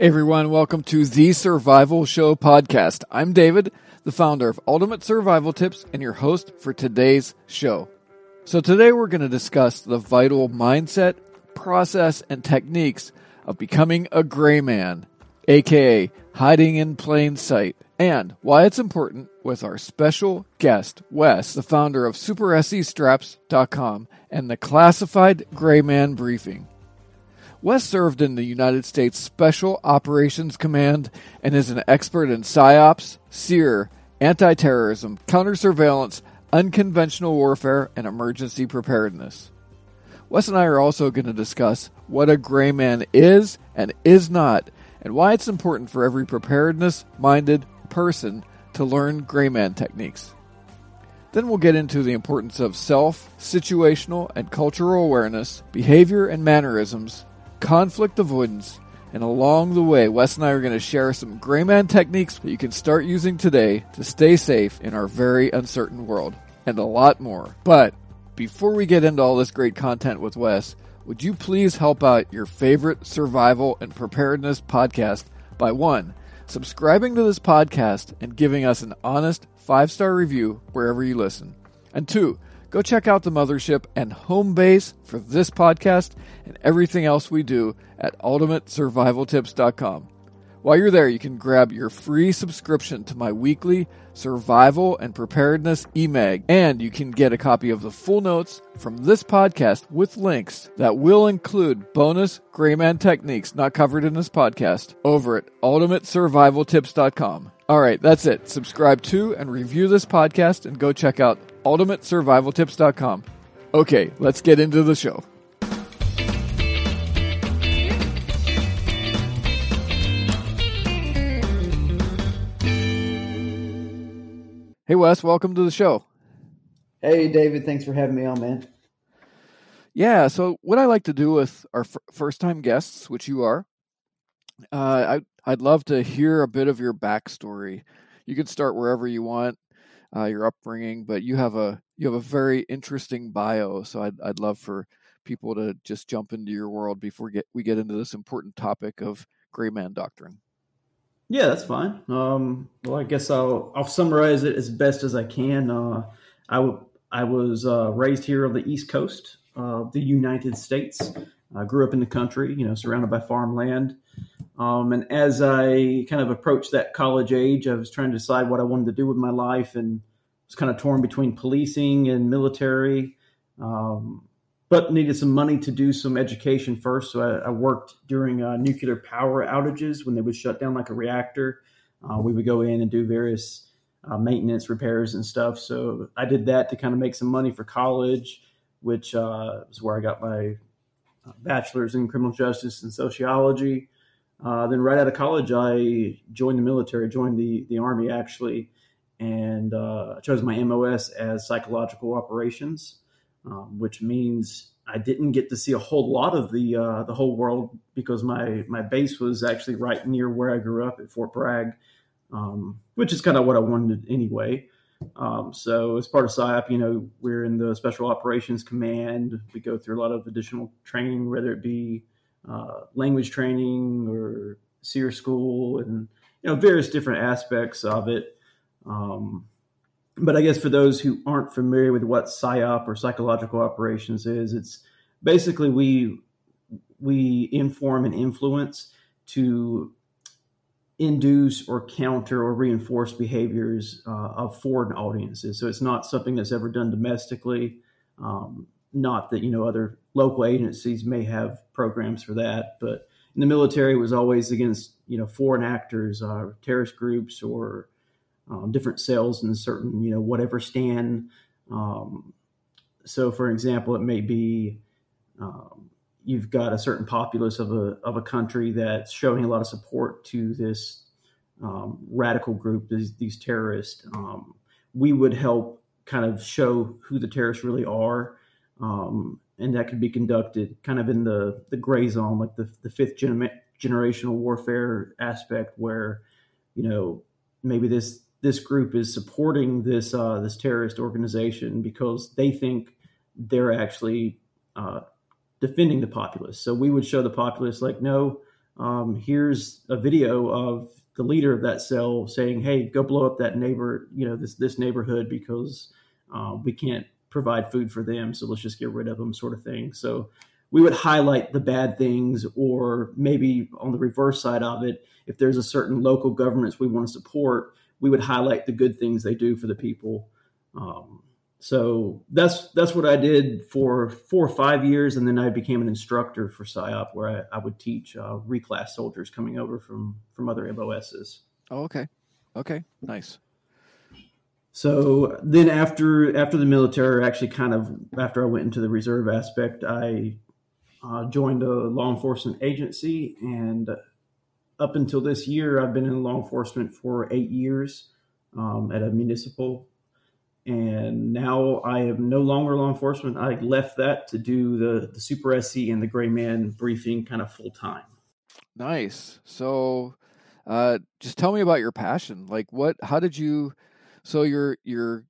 Everyone, welcome to the Survival Show podcast. I'm David, the founder of Ultimate Survival Tips and your host for today's show. So today we're going to discuss the vital mindset, process, and techniques of becoming a gray man, aka hiding in plain sight, and why it's important with our special guest, Wes, the founder of SuperesseStraps.com and the Classified Gray Man Briefing. Wes served in the United States Special Operations Command and is an expert in PSYOPs, SERE, anti terrorism, counter-surveillance, unconventional warfare, and emergency preparedness. Wes and I are also going to discuss what a gray man is and is not, and why it's important for every preparedness minded person to learn gray man techniques. Then we'll get into the importance of self, situational, and cultural awareness, behavior and mannerisms, conflict avoidance, and along the way, Wes and I are going to share some gray man techniques that you can start using today to stay safe in our very uncertain world, and a lot more. But before we get into all this great content with Wes, would you please help out your favorite survival and preparedness podcast by one, subscribing to this podcast and giving us an honest five star review wherever you listen, and two, go check out the mothership and home base for this podcast and everything else we do at ultimatesurvivaltips.com. While you're there, you can grab your free subscription to my weekly survival and preparedness e-mag, and you can get a copy of the full notes from this podcast with links that will include bonus Grayman techniques not covered in this podcast over at ultimatesurvivaltips.com. All right, that's it. Subscribe to and review this podcast and go check out ultimatesurvivaltips.com. Okay, let's get into the show. Hey Wes, welcome to the show. Hey David, thanks for having me on, man. Yeah, so what I like to do with our f- first-time guests, which you are, uh, I I'd love to hear a bit of your backstory. You can start wherever you want, uh, your upbringing, but you have a you have a very interesting bio. So I'd I'd love for people to just jump into your world before we get we get into this important topic of gray man doctrine. Yeah, that's fine. Um, well, I guess I'll I'll summarize it as best as I can. Uh, I, w- I was uh, raised here on the East Coast of the United States. I grew up in the country, you know, surrounded by farmland. Um, and as I kind of approached that college age, I was trying to decide what I wanted to do with my life, and was kind of torn between policing and military. Um, but needed some money to do some education first. So I, I worked during uh, nuclear power outages when they would shut down like a reactor. Uh, we would go in and do various uh, maintenance repairs and stuff. So I did that to kind of make some money for college, which uh, is where I got my uh, bachelor's in criminal justice and sociology. Uh, then right out of college, I joined the military, joined the the army actually, and chose my MOS as psychological operations um, which means I didn't get to see a whole lot of the uh, the whole world because my my base was actually right near where I grew up at Fort Bragg, um, which is kind of what I wanted anyway. Um, so as part of PSYOP, you know, we're in the Special Operations Command. We go through a lot of additional training, whether it be uh, language training or SERE school, and you know various different aspects of it. Um, but I guess for those who aren't familiar with what PSYOP or psychological operations is, it's basically we we inform and influence to induce or counter or reinforce behaviors uh, of foreign audiences. So it's not something that's ever done domestically. Um, not that you know other local agencies may have programs for that, but in the military, it was always against you know foreign actors, uh, terrorist groups, or um, different cells in a certain, you know, whatever stand. Um, so, for example, it may be um, you've got a certain populace of a of a country that's showing a lot of support to this um, radical group, these, these terrorists. Um, we would help kind of show who the terrorists really are. Um, and that could be conducted kind of in the, the gray zone, like the, the fifth gen- generational warfare aspect, where you know maybe this this group is supporting this uh, this terrorist organization because they think they're actually uh, defending the populace. So we would show the populace like, no, um, here's a video of the leader of that cell saying, "Hey, go blow up that neighbor, you know, this this neighborhood because uh, we can't provide food for them, so let's just get rid of them," sort of thing. So we would highlight the bad things, or maybe on the reverse side of it, if there's a certain local governments we want to support, we would highlight the good things they do for the people. Um, so that's that's what I did for four or five years, and then I became an instructor for PSYOP, where I, I would teach uh, reclass soldiers coming over from from other MOSs. Oh, okay, okay, nice. So then after after the military, actually, kind of after I went into the reserve aspect, I uh, joined a law enforcement agency, and up until this year, I've been in law enforcement for eight years um, at a municipal and now I am no longer law enforcement. I left that to do the the Superesse and the Gray Man briefing kind of full time. Nice. So, uh, just tell me about your passion. Like, what? How did you? So your your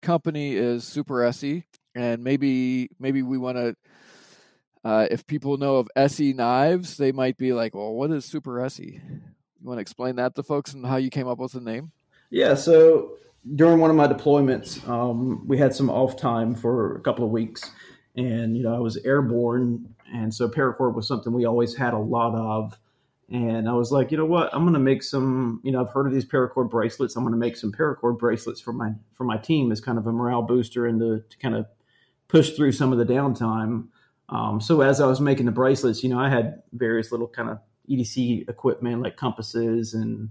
company is Superesse, and maybe maybe we want to. Uh, if people know of ESEE knives, they might be like, "Well, what is Superesse?" You want to explain that to folks and how you came up with the name? Yeah. So during one of my deployments, um, we had some off time for a couple of weeks, and you know I was airborne, and so paracord was something we always had a lot of. And I was like, you know what? I'm going to make some. You know, I've heard of these paracord bracelets. I'm going to make some paracord bracelets for my for my team as kind of a morale booster and to, to kind of push through some of the downtime. Um, so as I was making the bracelets, you know, I had various little kind of EDC equipment like compasses and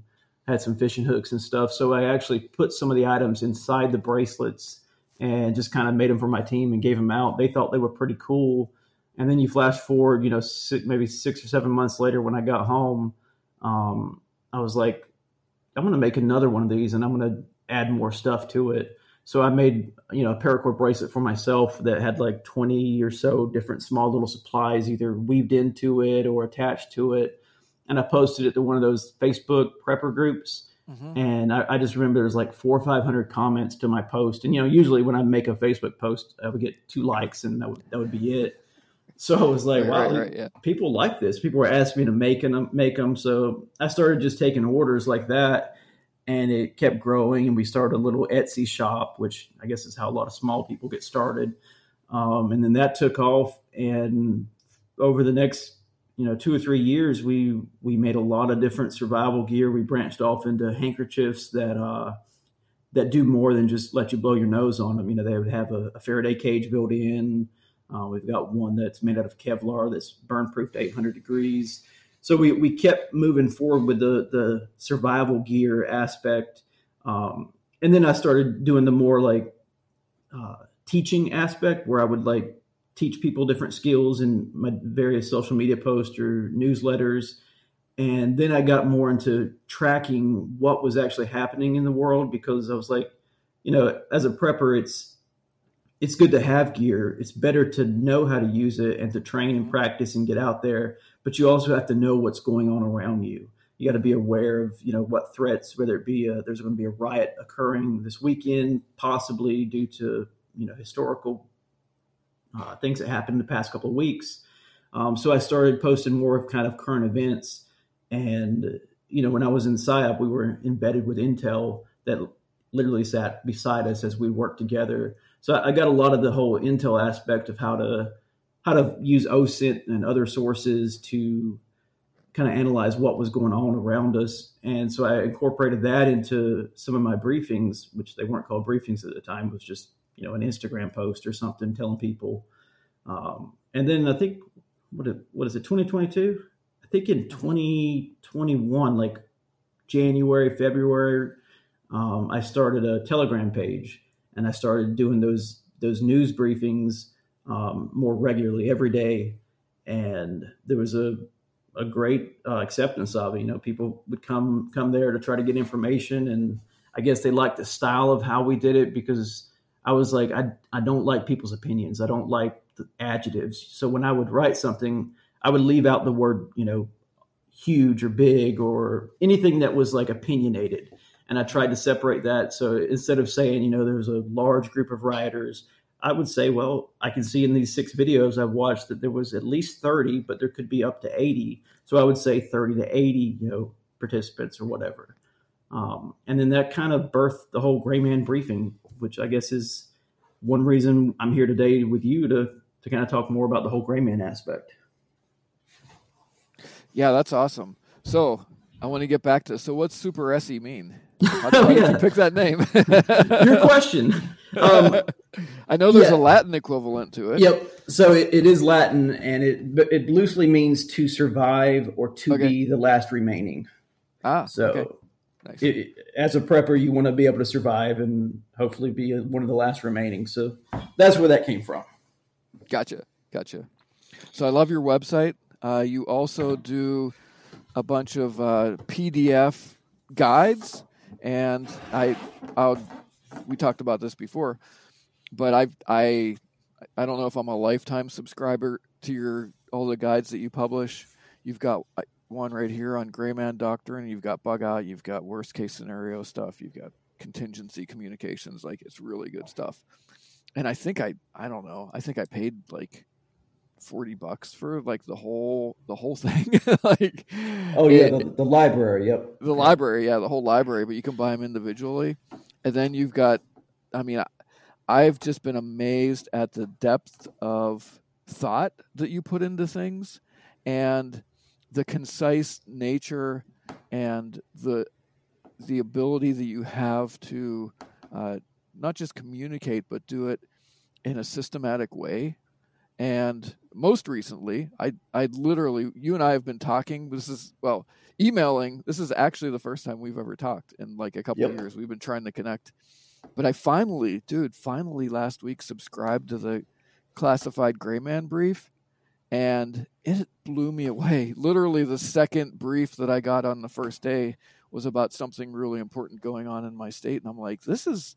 had some fishing hooks and stuff. So I actually put some of the items inside the bracelets and just kind of made them for my team and gave them out. They thought they were pretty cool. And then you flash forward, you know, six, maybe six or seven months later when I got home, um, I was like, I'm going to make another one of these and I'm going to add more stuff to it. So I made, you know, a paracord bracelet for myself that had like 20 or so different small little supplies either weaved into it or attached to it and I posted it to one of those Facebook prepper groups. Mm-hmm. And I, I, just remember there's like four or five hundred comments to my post. And you know, usually when I make a Facebook post, I would get two likes, and that would that would be it. So I was like, wow, right, right, yeah. people like this. People were asking me to make them, make them. So I started just taking orders like that, and it kept growing. And we started a little Etsy shop, which I guess is how a lot of small people get started. Um, and then that took off, and over the next you know two or three years we we made a lot of different survival gear we branched off into handkerchiefs that uh that do more than just let you blow your nose on them you know they would have a, a faraday cage built in uh, we've got one that's made out of kevlar that's burn proof to 800 degrees so we, we kept moving forward with the the survival gear aspect um, and then i started doing the more like uh, teaching aspect where i would like teach people different skills in my various social media posts or newsletters. And then I got more into tracking what was actually happening in the world because I was like, you know, as a prepper, it's it's good to have gear. It's better to know how to use it and to train and practice and get out there. But you also have to know what's going on around you. You got to be aware of you know what threats, whether it be a, there's going to be a riot occurring this weekend, possibly due to you know historical uh, things that happened in the past couple of weeks. Um, so I started posting more of kind of current events. And, you know, when I was in PSYOP, we were embedded with Intel that literally sat beside us as we worked together. So I got a lot of the whole Intel aspect of how to how to use OSINT and other sources to kind of analyze what was going on around us. And so I incorporated that into some of my briefings, which they weren't called briefings at the time, it was just you know an Instagram post or something telling people. Um, and then I think what what is it 2022? I think in 2021, like January, February, um, I started a Telegram page and I started doing those those news briefings um, more regularly every day. And there was a a great uh, acceptance of it. You know, people would come come there to try to get information, and I guess they liked the style of how we did it because I was like, I, I don't like people's opinions. I don't like the adjectives. So when I would write something, I would leave out the word, you know, huge or big or anything that was like opinionated. And I tried to separate that. So instead of saying, you know, there's a large group of rioters, I would say, well, I can see in these six videos I've watched that there was at least 30, but there could be up to 80. So I would say 30 to 80, you know, participants or whatever. Um, and then that kind of birthed the whole Gray Man briefing, which I guess is one reason I'm here today with you to to kind of talk more about the whole Gray Man aspect. Yeah, that's awesome. So I want to get back to so what's Superesse mean? How did you pick that name? Your question. Um, I know there's yeah. a Latin equivalent to it. Yep. So it, it is Latin, and it it loosely means to survive or to Okay. be the last remaining. Ah, So okay. Nice. it- as a prepper, you want to be able to survive and hopefully be one of the last remaining. So that's where that came from. Gotcha. Gotcha. So I love your website. Uh, you also do a bunch of uh, PDF guides, and I, I'll, we talked about this before, but I, I, I don't know if I'm a lifetime subscriber to your all the guides that you publish. You've got uh, one right here on Grayman Doctrine. You've got bug out. You've got worst case scenario stuff. You've got contingency communications. Like it's really good stuff and I think I I don't know. I think I paid like forty bucks for like the whole the whole thing. like Oh yeah, it- the, the library. Yep. the library, yeah, the whole library, but you can buy them individually. And then you've got, I mean, I, I've just been amazed at the depth of thought that you put into things and the concise nature and the the ability that you have to uh, not just communicate but do it in a systematic way and most recently i i literally you and i have been talking this is well emailing this is actually the first time we've ever talked in like a couple of Yep. years. We've been trying to connect. But i finally dude finally last week subscribed to the classified gray man brief and it blew me away. Literally the second brief that i got on the first day was about something really important going on in my state and i'm like this is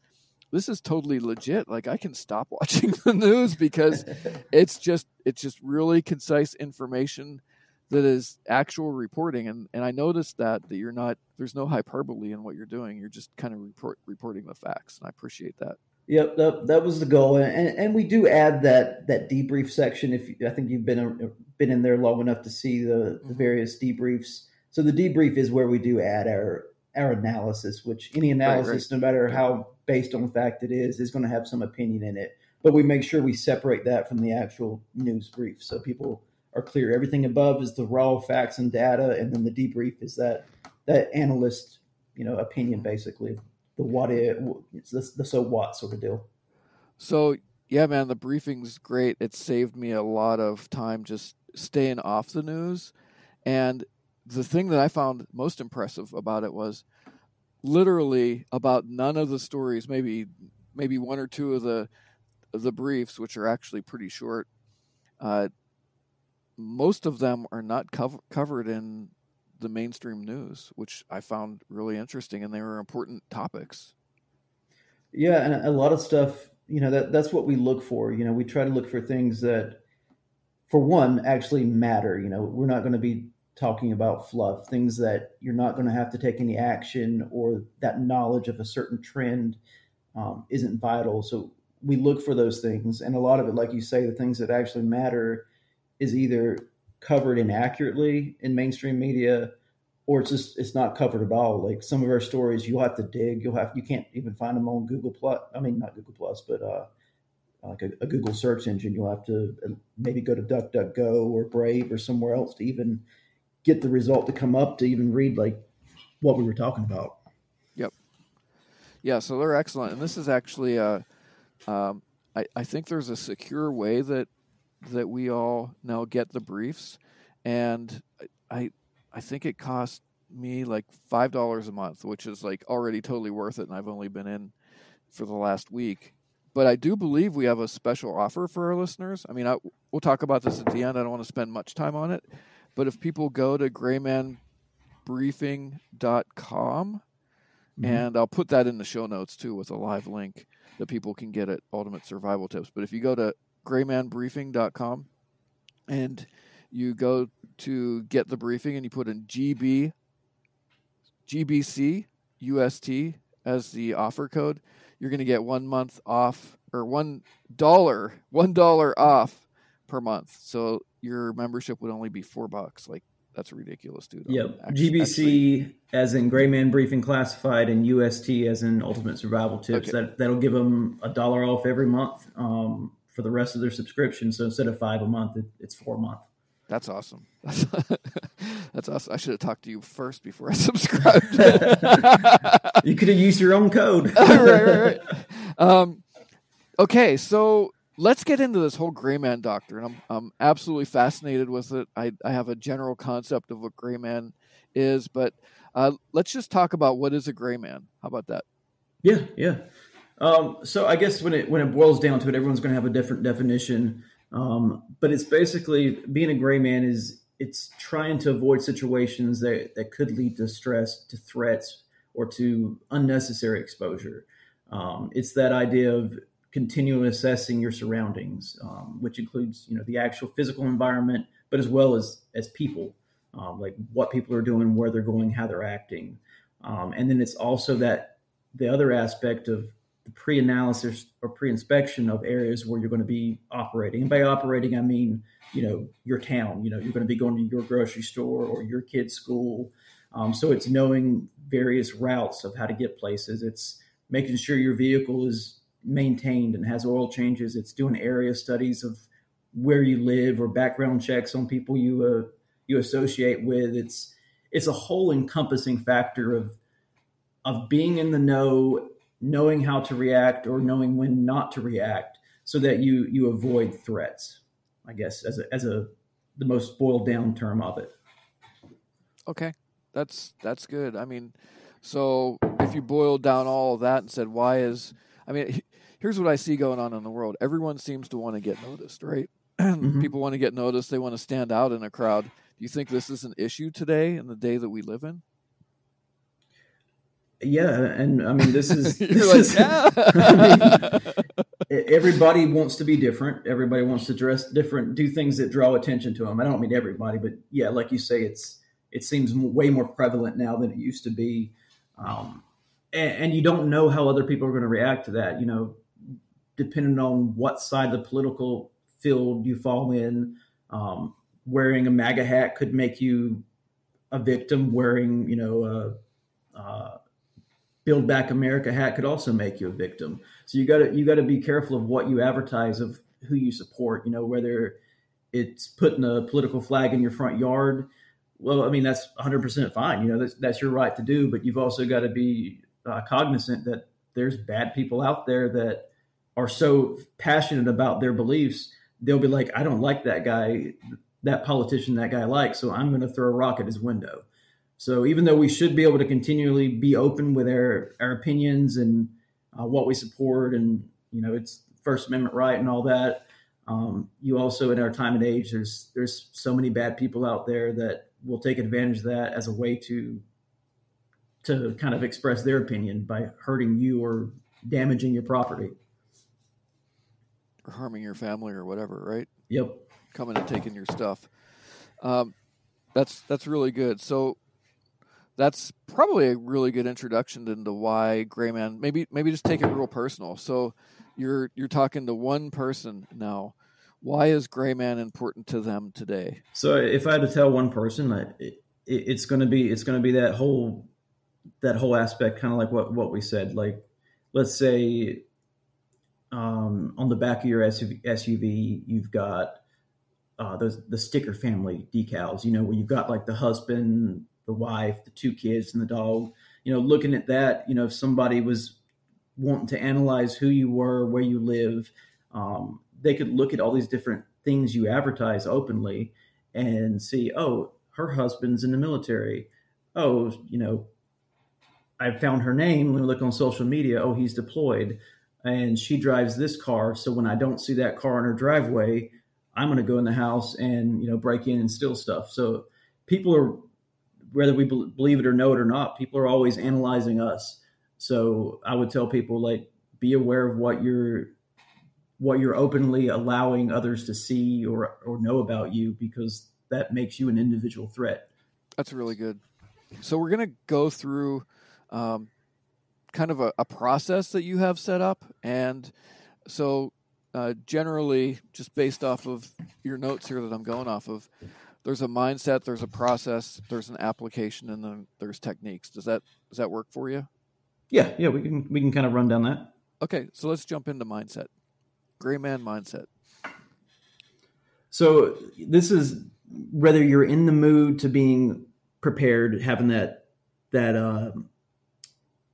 this is totally legit like i can stop watching the news because it's just it's just really concise information that is actual reporting and and i noticed that that you're not there's no hyperbole in what you're doing you're just kind of report reporting the facts and i appreciate that Yep, that, that was the goal, and, and and we do add that that debrief section. If you, I think you've been been in there long enough to see the, the Mhm. various debriefs. So the debrief is where we do add our our analysis, which any analysis, no matter how based on the fact it is, is going to have some opinion in it. But we make sure we separate that from the actual news brief, so people are clear. Everything above is the raw facts and data, and then the debrief is that that analyst, you know, opinion basically the what it, it's the, the so what sort of deal. So yeah, man, the briefing's great. It saved me a lot of time just staying off the news. And the thing that I found most impressive about it was literally about none of the stories, maybe maybe one or two of the the briefs, which are actually pretty short. Uh, most of them are not cov- covered in the mainstream news, which I found really interesting, and they were important topics. Yeah, and a lot of stuff, you know, that that's what we look for. You know, we try to look for things that, for one, actually matter. You know, we're not going to be talking about fluff, things that you're not going to have to take any action or that knowledge of a certain trend um, isn't vital. So we look for those things, and a lot of it, like you say, the things that actually matter is either covered inaccurately in mainstream media or it's just it's not covered at all. Like some of our stories, you'll have to dig. You'll have you can't even find them on Google Plus. I mean, not Google Plus, but uh, like a, a Google search engine. You'll have to uh, maybe go to DuckDuckGo or Brave or somewhere else to even get the result to come up to even read like what we were talking about. Yep. Yeah, so they're excellent, and this is actually a. Um, I, I think there's a secure way that that we all now get the briefs, and I I think it cost me like five dollars a month, which is like already totally worth it, and I've only been in for the last week. But I do believe we have a special offer for our listeners. I mean, I, we'll talk about this at the end. I don't want to spend much time on it, but if people go to graymanbriefing.com, Mhm. and I'll put that in the show notes too with a live link that people can get at Ultimate Survival Tips. But if you go to graymanbriefing.com and you go to get the briefing and you put in GB GBC UST as the offer code, you're going to get one month off or one dollar, one dollar off per month. So your membership would only be four bucks. Like that's ridiculous, dude. Yep. Actually, GBC actually, as in Gray Man Briefing Classified and UST as in Ultimate Survival Tips. Okay. That that'll give them a dollar off every month um, for the rest of their subscription. So instead of five a month, it, it's four a month. That's awesome. That's, that's awesome. I should have talked to you first before I subscribed. you could have used your own code. right, right, right. Um, okay, so let's get into this whole gray man doctrine. I'm I'm absolutely fascinated with it. I I have a general concept of what gray man is, but uh, let's just talk about what is a gray man. How about that? Yeah, yeah. Um, so I guess when it when it boils down to it, everyone's going to have a different definition. Um, but it's basically being a gray man is it's trying to avoid situations that that could lead to stress, to threats, or to unnecessary exposure. Um, it's that idea of continually assessing your surroundings, um, which includes you know the actual physical environment, but as well as as people, um, like what people are doing, where they're going, how they're acting, um, and then it's also that the other aspect of the pre-analysis or pre-inspection of areas where you're going to be operating. And by operating, I mean you know your town. You know you're going to be going to your grocery store or your kid's school. Um, so it's knowing various routes of how to get places. It's making sure your vehicle is maintained and has oil changes. It's doing area studies of where you live or background checks on people you uh, you associate with. It's it's a whole encompassing factor of of being in the know, knowing how to react or knowing when not to react, so that you you avoid threats. I guess as a as a the most boiled down term of it. Okay, that's that's good. I mean, so if you boiled down all of that and said, why is I mean, here's what I see going on in the world. Everyone seems to want to get noticed, right? mm-hmm. People want to get noticed. They want to stand out in a crowd. Do you think this is an issue today in the day that we live in? Yeah, and I mean this is, this like, is yeah. I mean, everybody wants to be different. Everybody wants to dress different, do things that draw attention to them. I don't mean everybody, but yeah, like you say, it's it seems way more prevalent now than it used to be. Um, and, and you don't know how other people are going to react to that. You know, depending on what side of the political field you fall in. Um, wearing a MAGA hat could make you a victim. Wearing, you know, a, a Build Back America hat could also make you a victim. So you got to you got to be careful of what you advertise of who you support. You know, whether it's putting a political flag in your front yard. Well, I mean that's 100% fine. You know, that's that's your right to do, but you've also got to be uh, cognizant that there's bad people out there that are so passionate about their beliefs, they'll be like, I don't like that guy, that politician that guy likes, so I'm going to throw a rock at his window. So even though we should be able to continually be open with our, our opinions and uh, what we support, and you know, it's First Amendment right and all that, um, you also in our time and age, there's there's so many bad people out there that will take advantage of that as a way to to kind of express their opinion by hurting you or damaging your property or harming your family or whatever, right? Yep. Coming and taking your stuff. Um, that's that's really good. So that's probably a really good introduction into why Gray Man. Maybe maybe just take it real personal. So you're you're talking to one person now. Why is Gray Man important to them today? So if I had to tell one person, it, it, it's going to be it's going to be that whole that whole aspect, kind of like what what we said. Like, let's say um, on the back of your SUV, you've got uh, the the sticker family decals. You know, where you've got like the husband, the wife, the two kids, and the dog. You know, looking at that, you know, if somebody was wanting to analyze who you were, where you live, um, they could look at all these different things you advertise openly and see, oh, her husband's in the military. Oh, you know, I found her name. When I look on social media, oh, he's deployed and she drives this car. So when I don't see that car in her driveway, I'm going to go in the house and you know break in and steal stuff. So people are, whether we believe it or know it or not, people are always analyzing us. So I would tell people like be aware of what you're what you're openly allowing others to see or or know about you because that makes you an individual threat. That's really good. So we're going to go through um, kind of a, a process that you have set up, and so uh, generally, just based off of your notes here that I'm going off of, there's a mindset, there's a process, there's an application, and then there's techniques. Does that does that work for you? Yeah, yeah, we can we can kind of run down that. Okay, so let's jump into mindset. Gray man mindset. So this is whether you're in the mood to being prepared, having that that uh,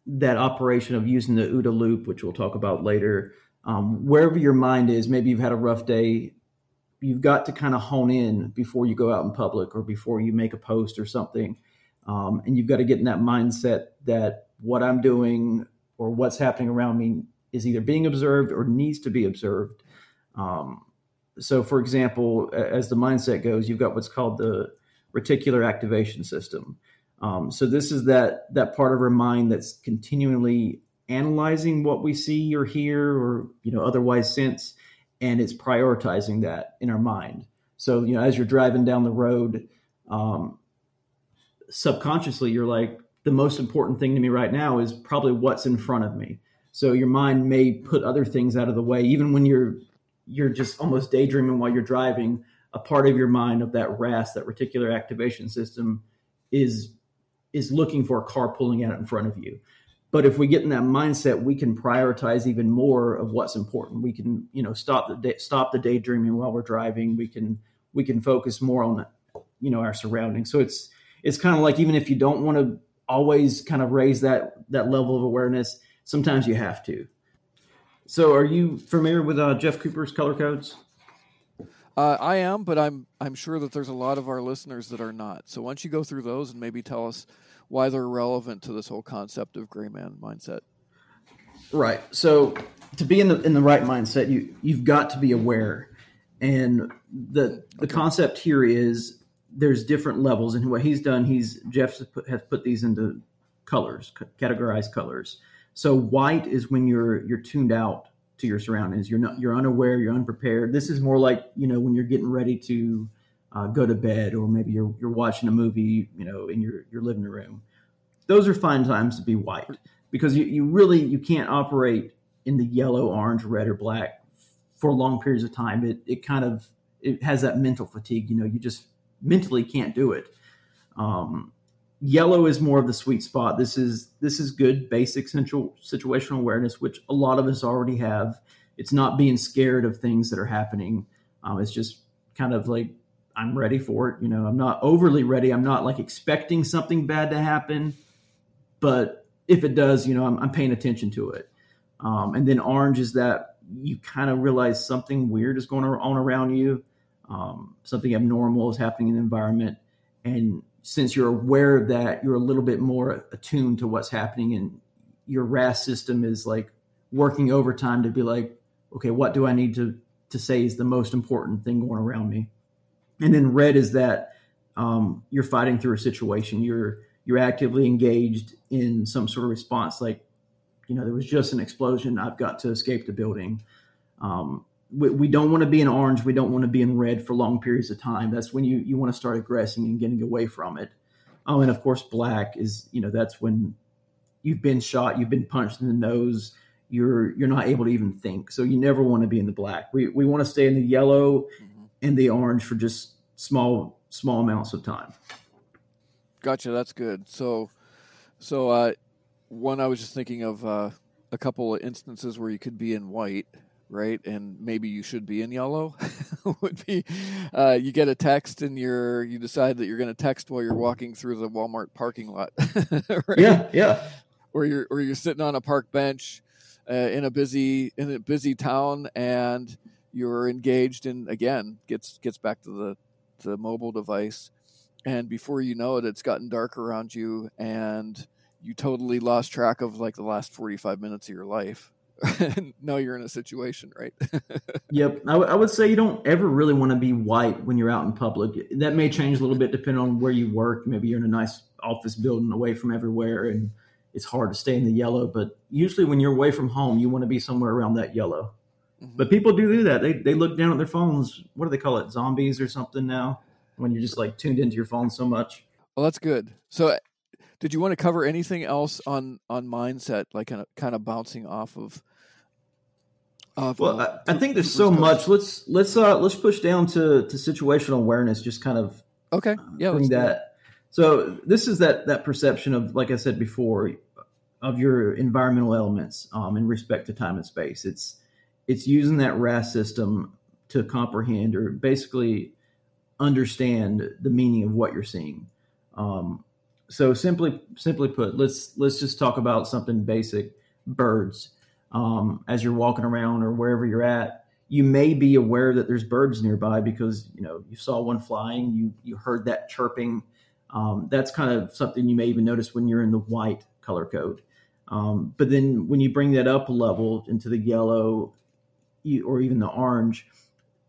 that operation of using the OODA loop, which we'll talk about later. Um, wherever your mind is, maybe you've had a rough day. You've got to kind of hone in before you go out in public or before you make a post or something, um, and you've got to get in that mindset that what I'm doing or what's happening around me is either being observed or needs to be observed. Um, so, for example, as the mindset goes, you've got what's called the reticular activation system. Um, so this is that that part of our mind that's continually analyzing what we see or hear or you know otherwise sense, and it's prioritizing that in our mind. So you know, as you're driving down the road, um, subconsciously you're like, the most important thing to me right now is probably what's in front of me. So your mind may put other things out of the way, even when you're you're just almost daydreaming while you're driving. A part of your mind of that RAS, that reticular activation system, is is looking for a car pulling out in front of you. But if we get in that mindset, we can prioritize even more of what's important. We can, you know, stop the day, stop the daydreaming while we're driving. We can we can focus more on, you know, our surroundings. So it's it's kind of like even if you don't want to always kind of raise that that level of awareness, sometimes you have to. So, are you familiar with uh, Jeff Cooper's color codes? Uh, I am, but I'm I'm sure that there's a lot of our listeners that are not. So, why don't you go through those and maybe tell us why they're relevant to this whole concept of gray man mindset? Right. So, to be in the in the right mindset, you you've got to be aware, and the the okay. concept here is there's different levels, and what he's done, he's Jeff has put, has put these into colors, categorized colors. So white is when you're you're tuned out to your surroundings. You're not you're unaware. You're unprepared. This is more like you know when you're getting ready to uh, go to bed, or maybe you're you're watching a movie, you know, in your your living room. Those are fine times to be white because you, you really you can't operate in the yellow, orange, red, or black for long periods of time. It it kind of it has that mental fatigue. You know, you just mentally can't do it. Um, yellow is more of the sweet spot. This is this is good basic central situational awareness, which a lot of us already have. It's not being scared of things that are happening. Um, it's just kind of like I'm ready for it. You know, I'm not overly ready. I'm not like expecting something bad to happen, but if it does, you know, I'm, I'm paying attention to it. Um, and then orange is that you kind of realize something weird is going on around you, um, something abnormal is happening in the environment, and since you're aware of that, you're a little bit more attuned to what's happening, and your RAS system is like working overtime to be like, okay, what do I need to to say is the most important thing going around me? And then red is that um, you're fighting through a situation. You're you're actively engaged in some sort of response, like you know there was just an explosion. I've got to escape the building. Um, we, we don't want to be in orange. We don't want to be in red for long periods of time. That's when you, you want to start aggressing and getting away from it. Oh, and of course, black is, you know, that's when you've been shot, you've been punched in the nose, you're you're not able to even think. So you never want to be in the black. We we want to stay in the yellow mm-hmm. and the orange for just small small amounts of time. Gotcha. That's good. So so uh, one, I was just thinking of uh, a couple of instances where you could be in white right? And maybe you should be in yellow. would be uh, you get a text and you're you decide that you're going to text while you're walking through the Walmart parking lot. right? Yeah, yeah. Or you're or you're sitting on a park bench uh, in a busy in a busy town and you're engaged in again gets gets back to the the mobile device and before you know it it's gotten dark around you and you totally lost track of like the last 45 minutes of your life know you're in a situation, right? yep. I, w- I would say you don't ever really want to be white when you're out in public. That may change a little bit depending on where you work. Maybe you're in a nice office building away from everywhere and it's hard to stay in the yellow. But usually when you're away from home, you want to be somewhere around that yellow. Mm-hmm. But people do do that. They, they look down at their phones. What do they call it? Zombies or something now? When you're just like tuned into your phone so much. Well, that's good. So Did you want to cover anything else on on mindset, like kind of, kind of bouncing off of? Of well, uh, I, I, think there's so much. Let's let's uh let's push down to to situational awareness. Just kind of okay, yeah, bring that. So this is that that perception of, like I said before, of your environmental elements um, in respect to time and space. It's it's using that RAS system to comprehend or basically understand the meaning of what you're seeing. Um, so simply simply put, let's let's just talk about something basic: birds. Um, as you're walking around or wherever you're at, you may be aware that there's birds nearby because you know you saw one flying, you you heard that chirping. Um, that's kind of something you may even notice when you're in the white color code. Um, but then when you bring that up a level into the yellow or even the orange,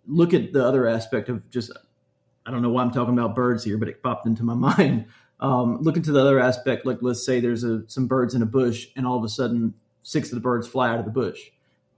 look at the other aspect of just I don't know why I'm talking about birds here, but it popped into my mind. Um, look into the other aspect, like let's say there's a, some birds in a bush, and all of a sudden six of the birds fly out of the bush.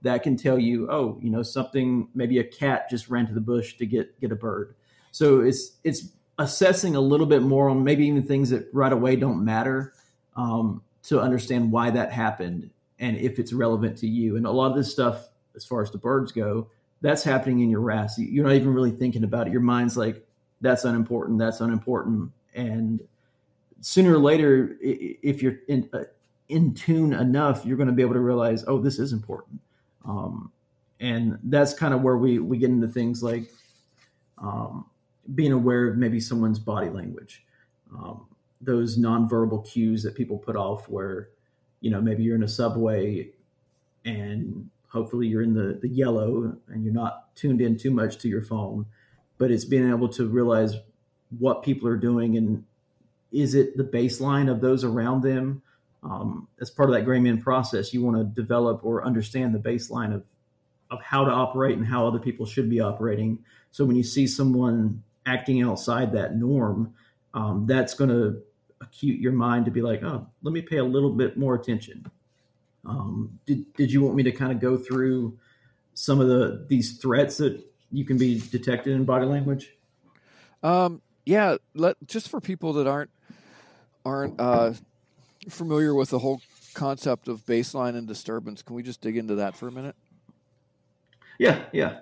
That can tell you, oh, you know, something. Maybe a cat just ran to the bush to get get a bird. So it's it's assessing a little bit more on maybe even things that right away don't matter um, to understand why that happened and if it's relevant to you. And a lot of this stuff, as far as the birds go, that's happening in your RAS. You're not even really thinking about it. Your mind's like, that's unimportant. That's unimportant. And sooner or later, if you're in, uh, in tune enough, you're going to be able to realize, oh, this is important. Um, and that's kind of where we, we get into things like um, being aware of maybe someone's body language, um, those nonverbal cues that people put off where, you know, maybe you're in a subway and hopefully you're in the, the yellow and you're not tuned in too much to your phone but it's being able to realize what people are doing and is it the baseline of those around them um, as part of that gray man process you want to develop or understand the baseline of of how to operate and how other people should be operating so when you see someone acting outside that norm um, that's going to acute your mind to be like oh let me pay a little bit more attention um, did, did you want me to kind of go through some of the these threats that you can be detected in body language? Um, yeah, let just for people that aren't aren't uh, familiar with the whole concept of baseline and disturbance, can we just dig into that for a minute? Yeah, yeah.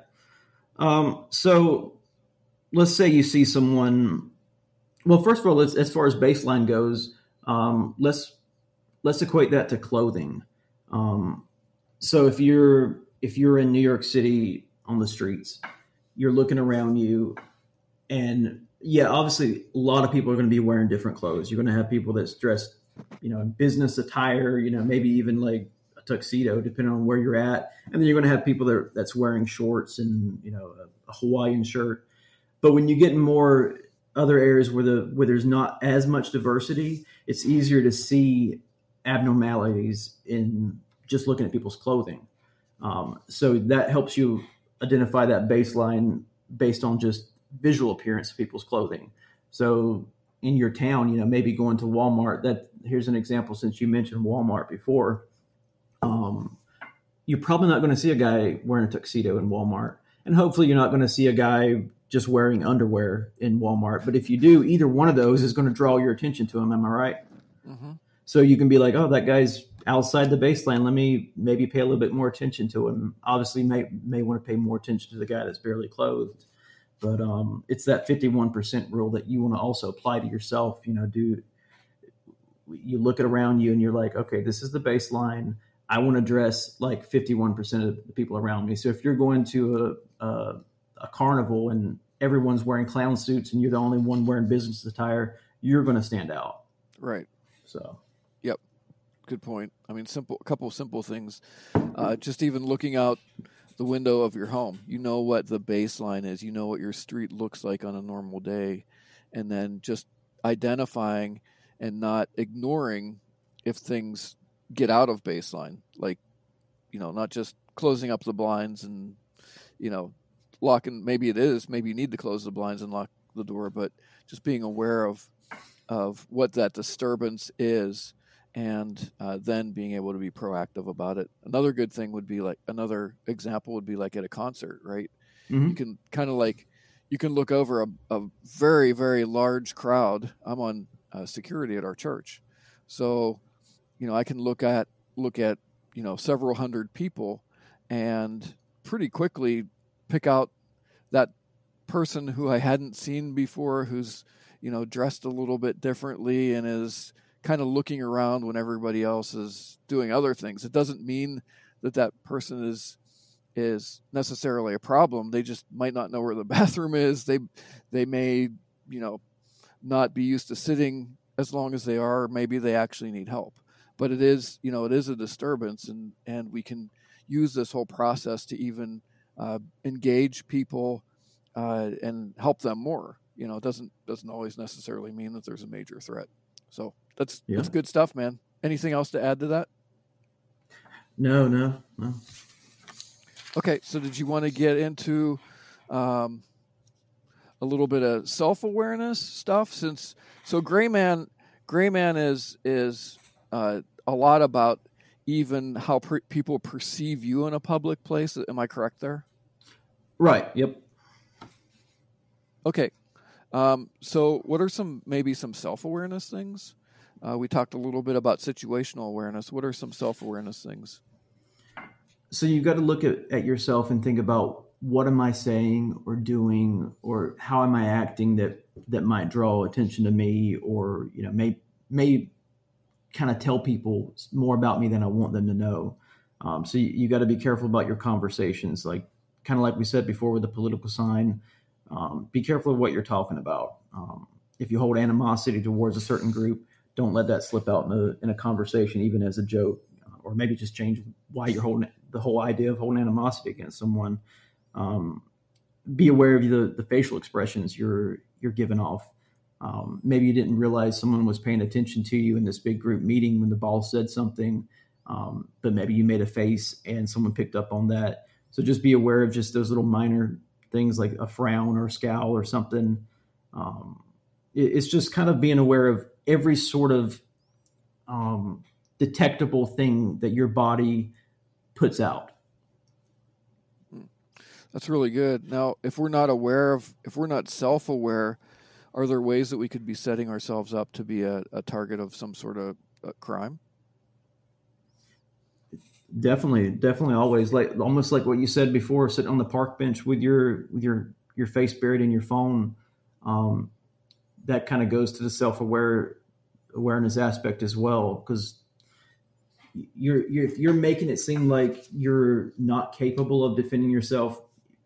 Um, so let's say you see someone. Well, first of all, as far as baseline goes, um, let's let's equate that to clothing. Um, so if you're if you're in New York City on the streets you're looking around you and yeah obviously a lot of people are going to be wearing different clothes you're going to have people that's dressed you know in business attire you know maybe even like a tuxedo depending on where you're at. And then you're going to have people that are, that's wearing shorts and you know a, a hawaiian shirt. But when you get in more other areas where the where there's not as much diversity it's easier to see abnormalities in just looking at people's clothing. Um, so that helps you identify that baseline based on just visual appearance of people's clothing. So in your town, you know, maybe going to Walmart. That here's an example since you mentioned Walmart before. Um, you're probably not going to see a guy wearing a tuxedo in Walmart, and hopefully you're not going to see a guy just wearing underwear in Walmart. But if you do, either one of those is going to draw your attention to him. Am I right? Mm-hmm. So you can be like, oh, that guy's outside the baseline. Let me maybe pay a little bit more attention to him. Obviously, may may want to pay more attention to the guy that's barely clothed. But um, it's that fifty one percent rule that you want to also apply to yourself. You know, do you look at around you and you're like, okay, this is the baseline. I want to dress like fifty one percent of the people around me. So if you're going to a, a a carnival and everyone's wearing clown suits and you're the only one wearing business attire, you're going to stand out. Right. So Yep. good point. I mean, simple, a couple of simple things. Uh, just even looking out the window of your home, you know what the baseline is. You know what your street looks like on a normal day, and then just identifying and not ignoring if things get out of baseline. Like, you know, not just closing up the blinds and you know locking. Maybe it is. Maybe you need to close the blinds and lock the door, but just being aware of of what that disturbance is and uh, then being able to be proactive about it. Another good thing would be like another example would be like at a concert, right? Mm-hmm. You can kind of like you can look over a, a, very very large crowd. I'm on uh, security at our church, So, you know, I can look at look at you know several hundred people, and pretty quickly pick out that person who I hadn't seen before, who's you know dressed a little bit differently and is kind of looking around when everybody else is doing other things. It doesn't mean that that person is is necessarily a problem. They just might not know where the bathroom is. They they may you know not be used to sitting as long as they are. Maybe they actually need help. But it is you know it is a disturbance, and and we can use this whole process to even uh, engage people uh, and help them more. You know, it doesn't doesn't always necessarily mean that there's a major threat. So that's yeah. that's good stuff, man. Anything else to add to that? No, no, no. Okay, so did you want to get into um, a little bit of self awareness stuff? Since so, Gray Man, Gray Man is is uh, a lot about even how per- people perceive you in a public place. Am I correct there? Right. Yep. Okay. Um, so, what are some maybe some self awareness things? Uh, we talked a little bit about situational awareness. What are some self awareness things? so you've got to look at, at yourself and think about what am I saying or doing or how am I acting that that might draw attention to me or you know may may kind of tell people more about me than I want them to know. Um, so you, you got to be careful about your conversations, like kind of like we said before with the political sign. Um, be careful of what you're talking about. Um, if you hold animosity towards a certain group, don't let that slip out in a, in a conversation, even as a joke, or maybe just change why you're holding it the whole idea of holding animosity against someone. Um, be aware of the, the facial expressions you're you're giving off. Um, maybe you didn't realize someone was paying attention to you in this big group meeting when the boss said something, um, but maybe you made a face and someone picked up on that. So just be aware of just those little minor things like a frown or a scowl or something. Um, it, it's just kind of being aware of every sort of um, detectable thing that your body puts out. That's really good. Now, if we're not aware of, if we're not self aware, are there ways that we could be setting ourselves up to be a, a target of some sort of uh, crime? Definitely, definitely, always like almost like what you said before, sitting on the park bench with your with your your face buried in your phone. Um, that kind of goes to the self aware awareness aspect as well, because you're, you're you're making it seem like you're not capable of defending yourself,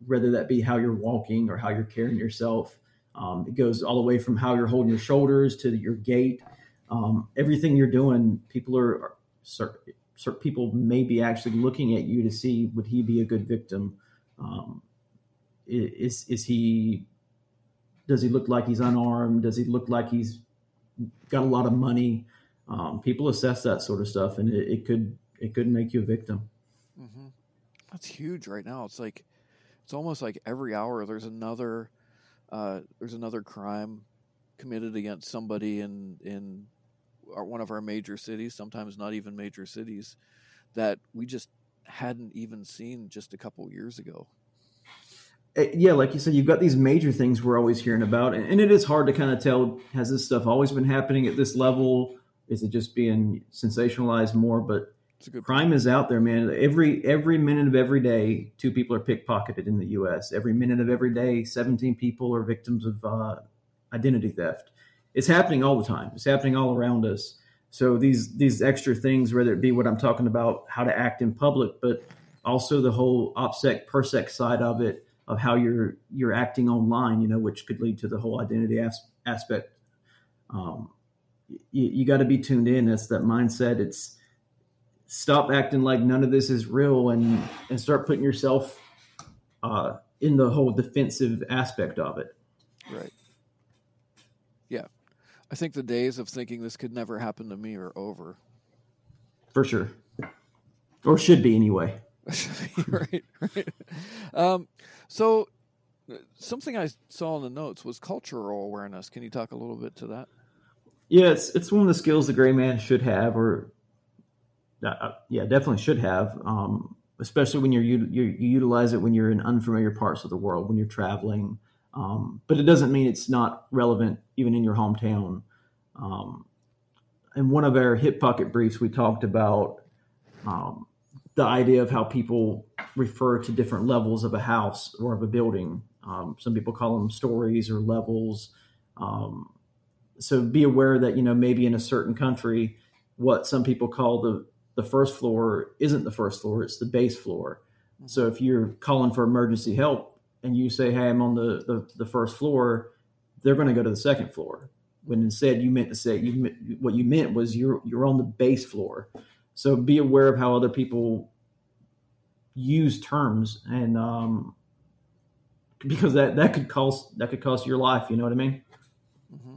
whether that be how you're walking or how you're carrying yourself. Um, it goes all the way from how you're holding your shoulders to your gait. Um, everything you're doing, people are, are people may be actually looking at you to see would he be a good victim. Um, is is he? Does he look like he's unarmed? Does he look like he's got a lot of money? um, people assess that sort of stuff, and it, it could it could make you a victim. Mm-hmm. That's huge right now. It's like it's almost like every hour there's another uh, there's another crime committed against somebody in in our, one of our major cities. Sometimes not even major cities that we just hadn't even seen just a couple years ago. Eh, yeah, like you said, you've got these major things we're always hearing about, and it is hard to kind of tell has this stuff always been happening at this level is it just being sensationalized more? But crime point. is out there, man. Every every minute of every day, two people are pickpocketed in the U.S. Every minute of every day, seventeen people are victims of uh, identity theft. It's happening all the time. It's happening all around us. So these these extra things, whether it be what I'm talking about, how to act in public, but also the whole OPSEC PERSEC side of it, of how you're you're acting online, you know, which could lead to the whole identity as, aspect. Um, you, you got to be tuned in. That's that mindset. It's stop acting like none of this is real and and start putting yourself uh, in the whole defensive aspect of it. Right. Yeah, I think the days of thinking this could never happen to me are over. For sure, or should be anyway. right, right. Um, so, something I saw in the notes was cultural awareness. Can you talk a little bit to that? Yeah, it's it's one of the skills the gray man should have, or uh, uh, yeah, definitely should have. Um, especially when you're you, you utilize it when you're in unfamiliar parts of the world, when you're traveling. Um, but it doesn't mean it's not relevant even in your hometown. Um, in one of our hip pocket briefs, we talked about um, the idea of how people refer to different levels of a house or of a building. Um, some people call them stories or levels. Um, so be aware that you know maybe in a certain country, what some people call the the first floor isn't the first floor; it's the base floor. So if you're calling for emergency help and you say, "Hey, I'm on the the, the first floor," they're going to go to the second floor. When instead you meant to say you what you meant was you're you're on the base floor. So be aware of how other people use terms and um, because that that could cost that could cost your life. You know what I mean? Mm-hmm.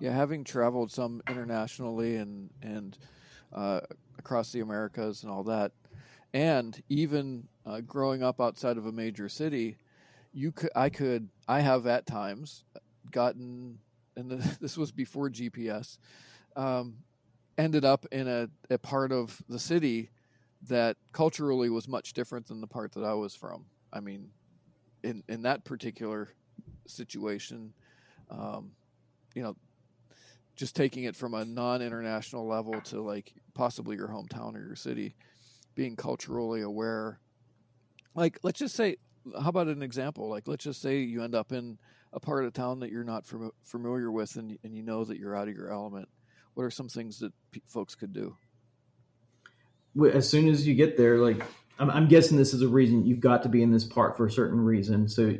Yeah, having traveled some internationally and and uh, across the Americas and all that, and even uh, growing up outside of a major city, you could I could I have at times gotten and this was before GPS, um, ended up in a, a part of the city that culturally was much different than the part that I was from. I mean, in in that particular situation, um, you know, just taking it from a non-international level to like possibly your hometown or your city, being culturally aware. Like, let's just say, how about an example? Like, let's just say you end up in a part of town that you're not fam- familiar with, and and you know that you're out of your element. What are some things that folks could do? as soon as you get there, like I'm, I'm, guessing this is a reason you've got to be in this park for a certain reason. So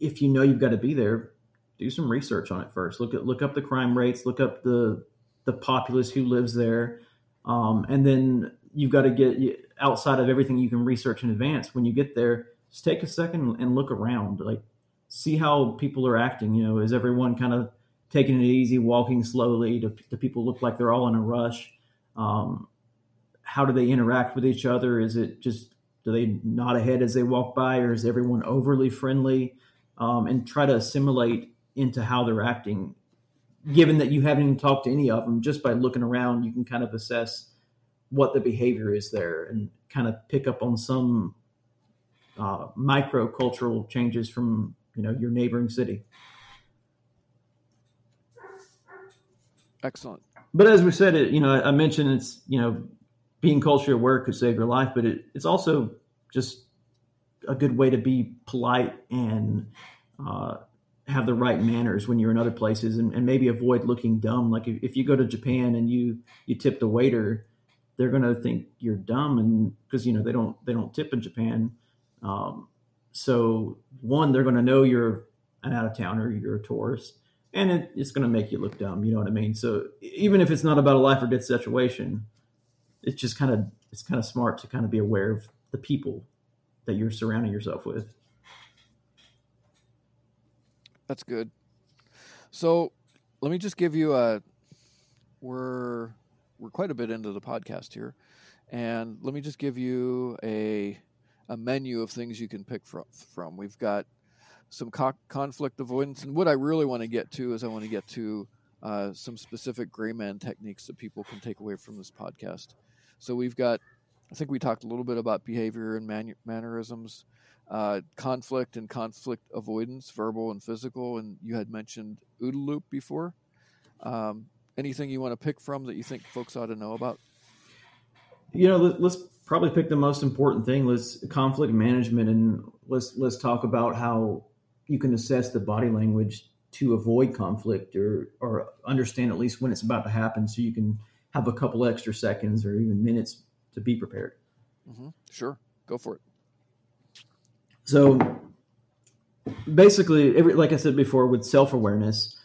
if you know you've got to be there, do some research on it first. Look at look up the crime rates, look up the the populace who lives there, um, and then you've got to get outside of everything you can research in advance. When you get there, just take a second and look around, like see how people are acting. You know, is everyone kind of taking it easy, walking slowly? Do, do people look like they're all in a rush? Um, how do they interact with each other? Is it just do they nod ahead as they walk by, or is everyone overly friendly? Um, and try to assimilate into how they're acting. Given that you haven't even talked to any of them, just by looking around, you can kind of assess what the behavior is there and kind of pick up on some uh, micro cultural changes from you know your neighboring city. Excellent. But as we said, it you know I mentioned it's you know being culturally aware could save your life, but it, it's also just a good way to be polite and uh, have the right manners when you're in other places and, and maybe avoid looking dumb. Like if, if, you go to Japan and you, you tip the waiter, they're going to think you're dumb. And cause you know, they don't, they don't tip in Japan. Um, so one, they're going to know you're an out of towner, or you're a tourist and it, it's going to make you look dumb. You know what I mean? So even if it's not about a life or death situation, it's just kind of it's kind of smart to kind of be aware of the people that you're surrounding yourself with. That's good. So let me just give you a we're we're quite a bit into the podcast here, and let me just give you a a menu of things you can pick from. From we've got some co- conflict avoidance, and what I really want to get to is I want to get to uh, some specific gray man techniques that people can take away from this podcast. So we've got, I think we talked a little bit about behavior and man- mannerisms, uh, conflict and conflict avoidance, verbal and physical. And you had mentioned OODA loop before. Um, anything you want to pick from that you think folks ought to know about? You know, let's probably pick the most important thing. Let's conflict management, and let's let's talk about how you can assess the body language to avoid conflict or or understand at least when it's about to happen, so you can have a couple extra seconds or even minutes to be prepared. Mm-hmm. Sure, go for it. So basically, every, like I said before, with self awareness,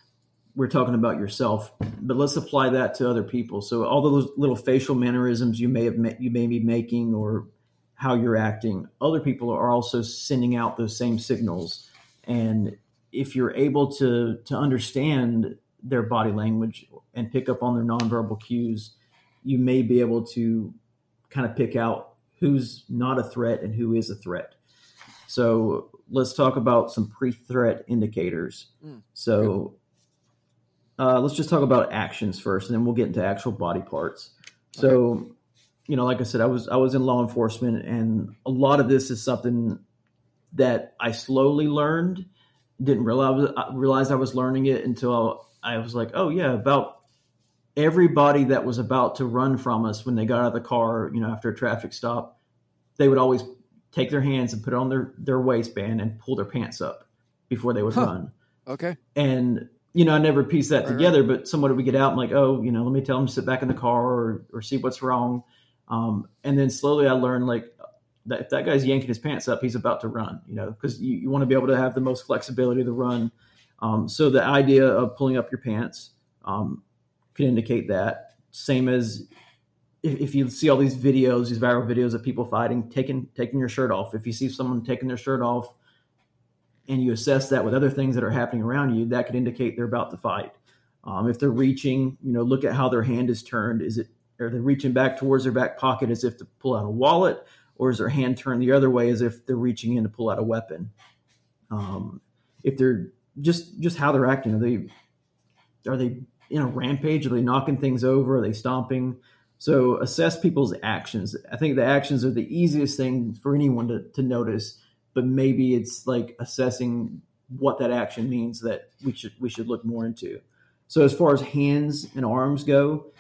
we're talking about yourself, but let's apply that to other people. So all those little facial mannerisms you may have you may be making or how you're acting, other people are also sending out those same signals. And if you're able to to understand their body language and pick up on their nonverbal cues, you may be able to kind of pick out who's not a threat and who is a threat. So let's talk about some pre-threat indicators. Mm, so uh, let's just talk about actions first, and then we'll get into actual body parts. So, you know, like I said, I was I was in law enforcement, and a lot of this is something that I slowly learned. Didn't realize realize I was learning it until I was like, oh yeah, about everybody that was about to run from us when they got out of the car, you know, after a traffic stop, they would always take their hands and put it on their their waistband and pull their pants up before they would Huh. run. Okay. And you know, I never pieced that Right, together, but somebody would get out and like, oh, you know, let me tell them to sit back in the car or or see what's wrong. Um, and then slowly I learned like that if that guy's yanking his pants up, he's about to run, you know, because you, you want to be able to have the most flexibility to run. Um, so the idea of pulling up your pants um, can indicate that. Same as if, if you see all these videos, these viral videos of people fighting, taking taking your shirt off. If you see someone taking their shirt off, and you assess that with other things that are happening around you, that could indicate they're about to fight. Um, if they're reaching, you know, look at how their hand is turned. Is it are they reaching back towards their back pocket as if to pull out a wallet, or is their hand turned the other way as if they're reaching in to pull out a weapon? Um, if they're just just how they're acting, are they are they in a rampage? Are they knocking things over? Are they stomping? So assess people's actions. I think the actions are the easiest thing for anyone to, to notice, but maybe it's like assessing what that action means that we should we should look more into. So as far as hands and arms go,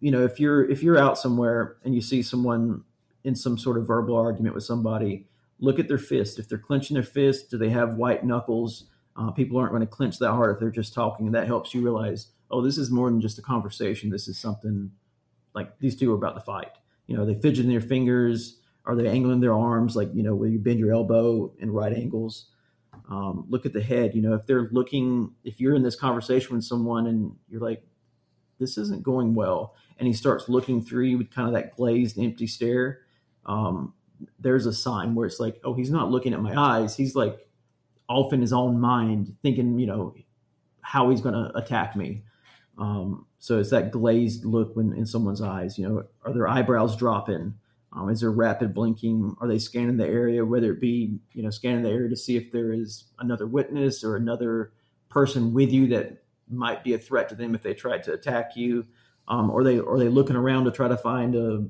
you know, if you're if you're out somewhere and you see someone in some sort of verbal argument with somebody, look at their fist. If they're clenching their fist, do they have white knuckles? Uh, people aren't going to clench that hard if they're just talking, and that helps you realize, oh, this is more than just a conversation. This is something like these two are about to fight. You know, are they fidgeting their fingers? Are they angling their arms? Like you know, where you bend your elbow in right angles. Um, look at the head. You know, if they're looking, if you're in this conversation with someone and you're like, this isn't going well, and he starts looking through you with kind of that glazed, empty stare. Um, there's a sign where it's like, oh, he's not looking at my eyes. He's like off in his own mind, thinking, you know, how he's going to attack me. Um, so it's that glazed look when in someone's eyes. You know, are their eyebrows dropping? Um, is there rapid blinking? Are they scanning the area, whether it be you know scanning the area to see if there is another witness or another person with you that might be a threat to them if they tried to attack you? Um, or they are they looking around to try to find a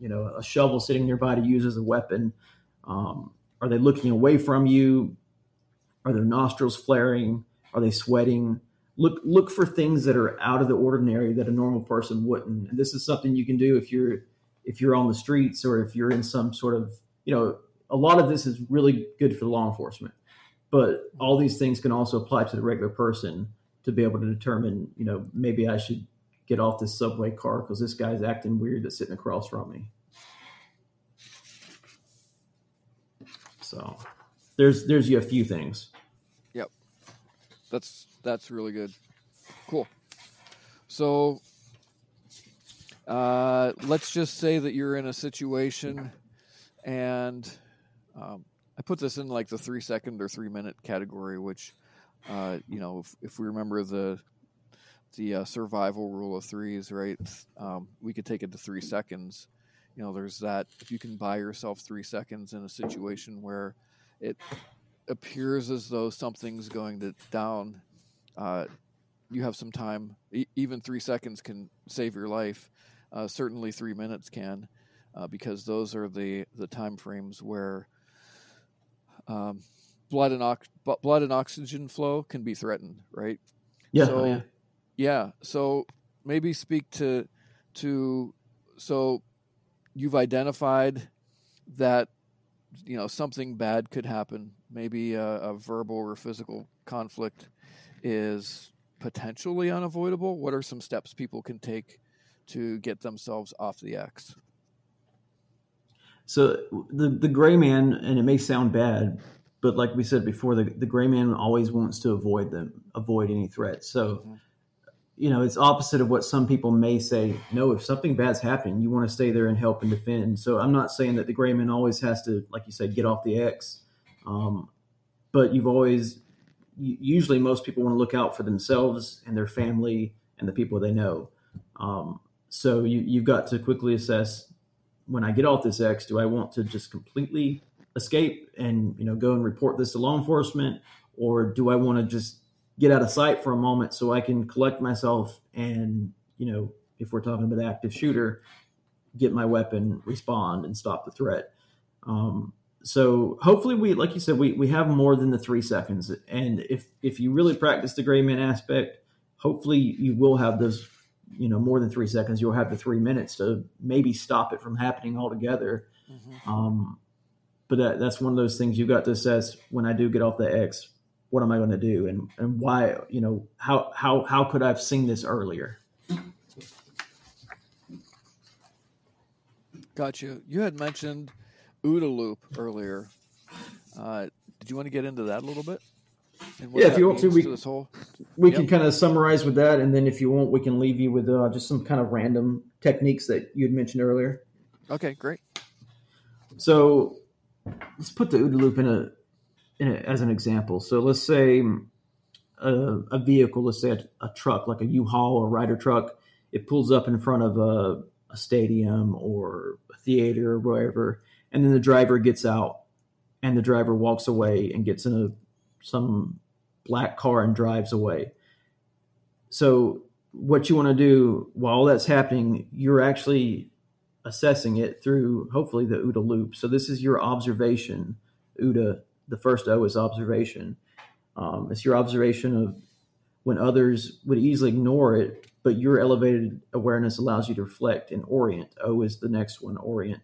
you know a shovel sitting nearby to use as a weapon? Um, are they looking away from you? Are their nostrils flaring? Are they sweating? Look look for things that are out of the ordinary that a normal person wouldn't. And this is something you can do if you're if you're on the streets or if you're in some sort of you know a lot of this is really good for law enforcement, but all these things can also apply to the regular person to be able to determine you know maybe I should get off this subway car because this guy's acting weird that's sitting across from me. So there's there's you a few things. That's that's really good. Cool. So uh, let's just say that you're in a situation and um, I put this in like the three second or three minute category, which uh, you know, if, if we remember the the uh, survival rule of threes, right? Um, we could take it to three seconds. You know, there's that. If you can buy yourself three seconds in a situation where it appears as though something's going to down, uh, you have some time. E- even three seconds can save your life. Uh, certainly, three minutes can, uh, because those are the the time frames where um, blood and ox- blood and oxygen flow can be threatened. Right. Yeah, So- yeah. Yeah. So maybe speak to to so you've identified that you know something bad could happen. Maybe a, a verbal or physical conflict is potentially unavoidable. What are some steps people can take to get themselves off the X? So the the gray man, and it may sound bad, but like we said before, the, the gray man always wants to avoid them, avoid any threats. So, Mhm. You know, it's opposite of what some people may say. No, if something bad's happening, you want to stay there and help and defend. So I'm not saying that the gray man always has to, like you said, get off the X, um, but you've always usually most people want to look out for themselves and their family and the people they know. Um, so you, you've got to quickly assess when I get off this X, do I want to just completely escape and you know go and report this to law enforcement, or do I want to just get out of sight for a moment so I can collect myself and you know if we're talking about active shooter, get my weapon, respond, and stop the threat. Um, so hopefully we like you said we, we have more than the three seconds and if if you really practice the gray man aspect hopefully you will have those you know more than three seconds you'll have the three minutes to maybe stop it from happening altogether mm-hmm. um, but that, that's one of those things you've got to assess when i do get off the x what am i going to do and and why you know how how how could i've seen this earlier got you you had mentioned OODA loop earlier. Uh, did you want to get into that a little bit? Yeah, if you want to, we, to this whole... we yep. can kind of summarize with that, and then if you want, we can leave you with uh, just some kind of random techniques that you had mentioned earlier. Okay, great. So let's put the OODA loop in a as an example. So let's say a, a vehicle, let's say a, a, truck, like a U-Haul or Ryder truck, it pulls up in front of a, a stadium or a theater or wherever, and then the driver gets out and the driver walks away and gets in a some black car and drives away so what you want to do while that's happening you're actually assessing it through hopefully the OODA loop so this is your observation OODA the first o is observation um, it's your observation of when others would easily ignore it but your elevated awareness allows you to reflect and orient o is the next one orient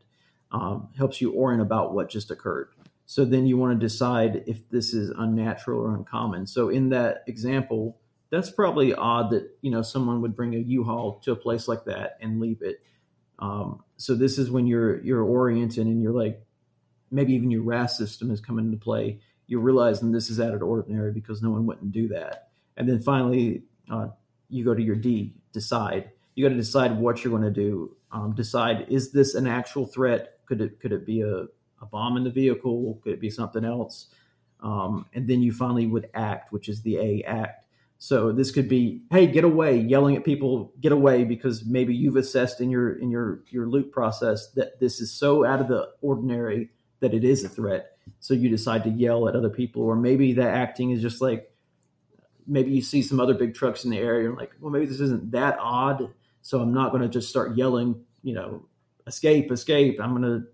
um, helps you orient about what just occurred. So then you want to decide if this is unnatural or uncommon. So in that example, that's probably odd that you know someone would bring a U-Haul to a place like that and leave it. Um, so this is when you're you're oriented and you're like maybe even your RAS system is coming into play. You're realizing this is out of ordinary because no one wouldn't do that. And then finally, uh, you go to your D, decide. You got to decide what you're going to do. Um, decide is this an actual threat could it could it be a, a bomb in the vehicle? Could it be something else? Um, and then you finally would act, which is the A act. So this could be, hey, get away, yelling at people, get away, because maybe you've assessed in your in your your loop process that this is so out of the ordinary that it is a threat. So you decide to yell at other people, or maybe that acting is just like maybe you see some other big trucks in the area and like, well, maybe this isn't that odd, so I'm not going to just start yelling, you know, escape, escape. I'm going to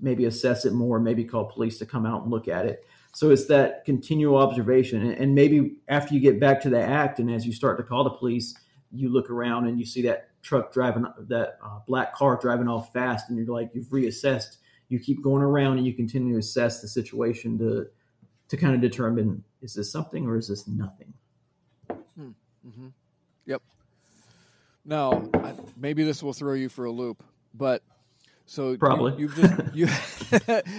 maybe assess it more, maybe call police to come out and look at it. So it's that continual observation. And maybe after you get back to the act and as you start to call the police, you look around and you see that truck driving, that uh, black car driving off fast, and you're like, you've reassessed. You keep going around and you continue to assess the situation to to kind of determine is this something or is this nothing. Hmm. Mm-hmm. Yep. Now, maybe this will throw you for a loop, but so probably you, have just you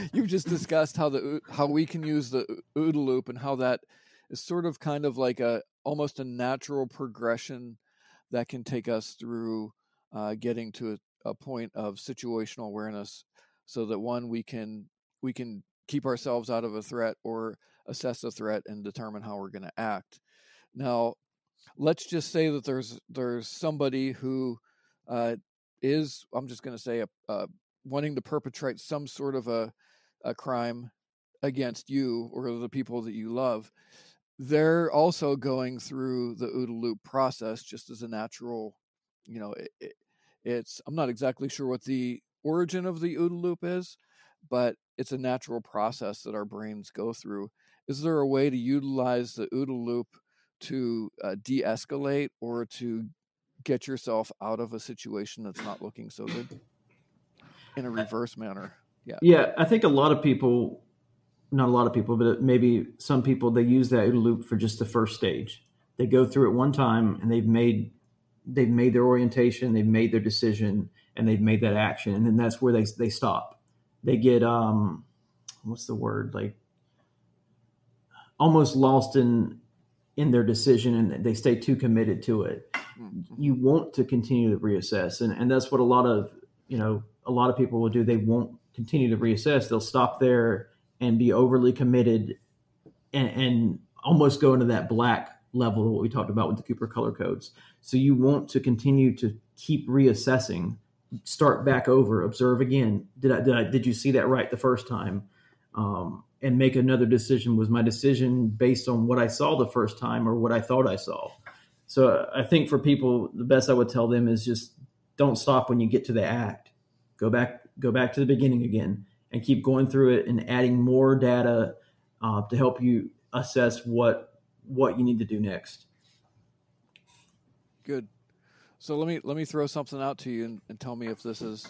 you've just discussed how the how we can use the OODA loop and how that is sort of kind of like a almost a natural progression that can take us through uh, getting to a, a point of situational awareness, so that one we can we can keep ourselves out of a threat or assess a threat and determine how we're going to act. Now, let's just say that there's there's somebody who uh, is I'm just going to say a, a, wanting to perpetrate some sort of a a crime against you or the people that you love, they're also going through the OODA loop process just as a natural, you know, it, it, it's I'm not exactly sure what the origin of the OODA loop is, but it's a natural process that our brains go through. Is there a way to utilize the OODA loop to uh, de-escalate or to get yourself out of a situation that's not looking so good in a reverse manner. Yeah. Yeah, I think a lot of people, not a lot of people, but maybe some people, they use that OODA loop for just the first stage. They go through it one time and they've made they've made their orientation, they've made their decision, and they've made that action, and then that's where they they stop. They get um, what's the word like almost lost in in their decision and they stay too committed to it you want to continue to reassess and, and that's what a lot of you know a lot of people will do they won't continue to reassess they'll stop there and be overly committed and, and almost go into that black level of what we talked about with the Cooper color codes. So you want to continue to keep reassessing, start back over, observe again. Did I did I did you see that right the first time? Um, and make another decision. Was my decision based on what I saw the first time or what I thought I saw? So I think for people, the best I would tell them is just don't stop when you get to the act. Go back, go back to the beginning again, and keep going through it and adding more data uh, to help you assess what what you need to do next. Good. So let me let me throw something out to you and, and tell me if this is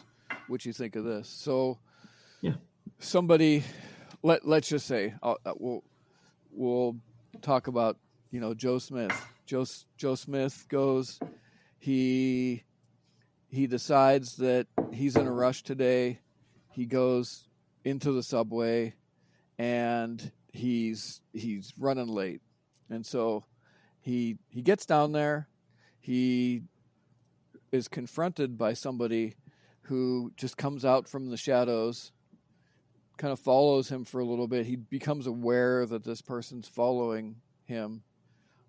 what you think of this. So, yeah, somebody let let's just say uh, we'll we'll talk about you know Joe Smith. Joe Joe Smith goes. He he decides that he's in a rush today. He goes into the subway, and he's he's running late, and so he he gets down there. He is confronted by somebody who just comes out from the shadows, kind of follows him for a little bit. He becomes aware that this person's following him.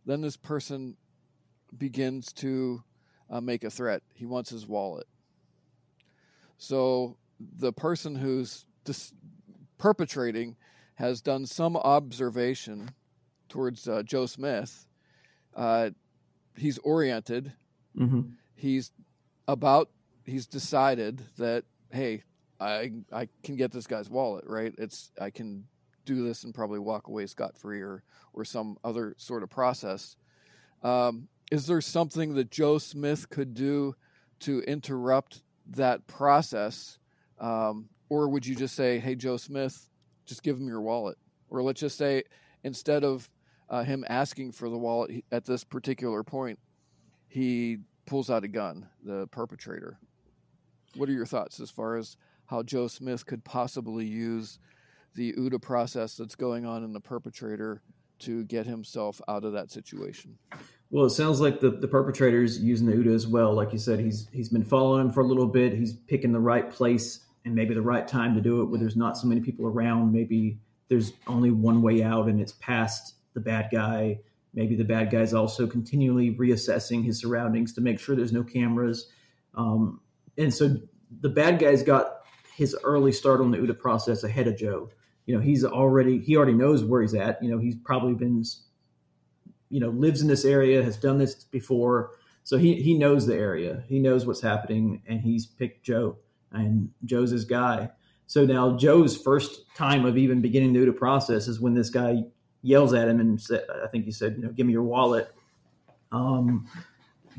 Then this person begins to uh, make a threat. He wants his wallet. So the person who's dis- perpetrating has done some observation towards uh, Joe Smith. Uh, he's oriented. Mm-hmm. He's about. He's decided that hey, I I can get this guy's wallet. Right? It's I can do this and probably walk away scot free or or some other sort of process. Um, is there something that Joe Smith could do to interrupt that process, um, or would you just say, "Hey, Joe Smith, just give him your wallet," or let's just say instead of uh, him asking for the wallet at this particular point, he pulls out a gun, the perpetrator. What are your thoughts as far as how Joe Smith could possibly use the OODA process that's going on in the perpetrator to get himself out of that situation? Well, it sounds like the, the perpetrator's using the OODA as well. Like you said, he's he's been following him for a little bit. He's picking the right place and maybe the right time to do it where there's not so many people around. Maybe there's only one way out and it's past the bad guy. Maybe the bad guy's also continually reassessing his surroundings to make sure there's no cameras. Um, and so the bad guy's got his early start on the OODA process ahead of Joe. You know, he's already he already knows where he's at. You know, he's probably been, you know, lives in this area, has done this before, so he he knows the area. He knows what's happening, and he's picked Joe, and Joe's his guy. So now Joe's first time of even beginning the OODA process is when this guy yells at him and said, I think he said, you know, give me your wallet. Um,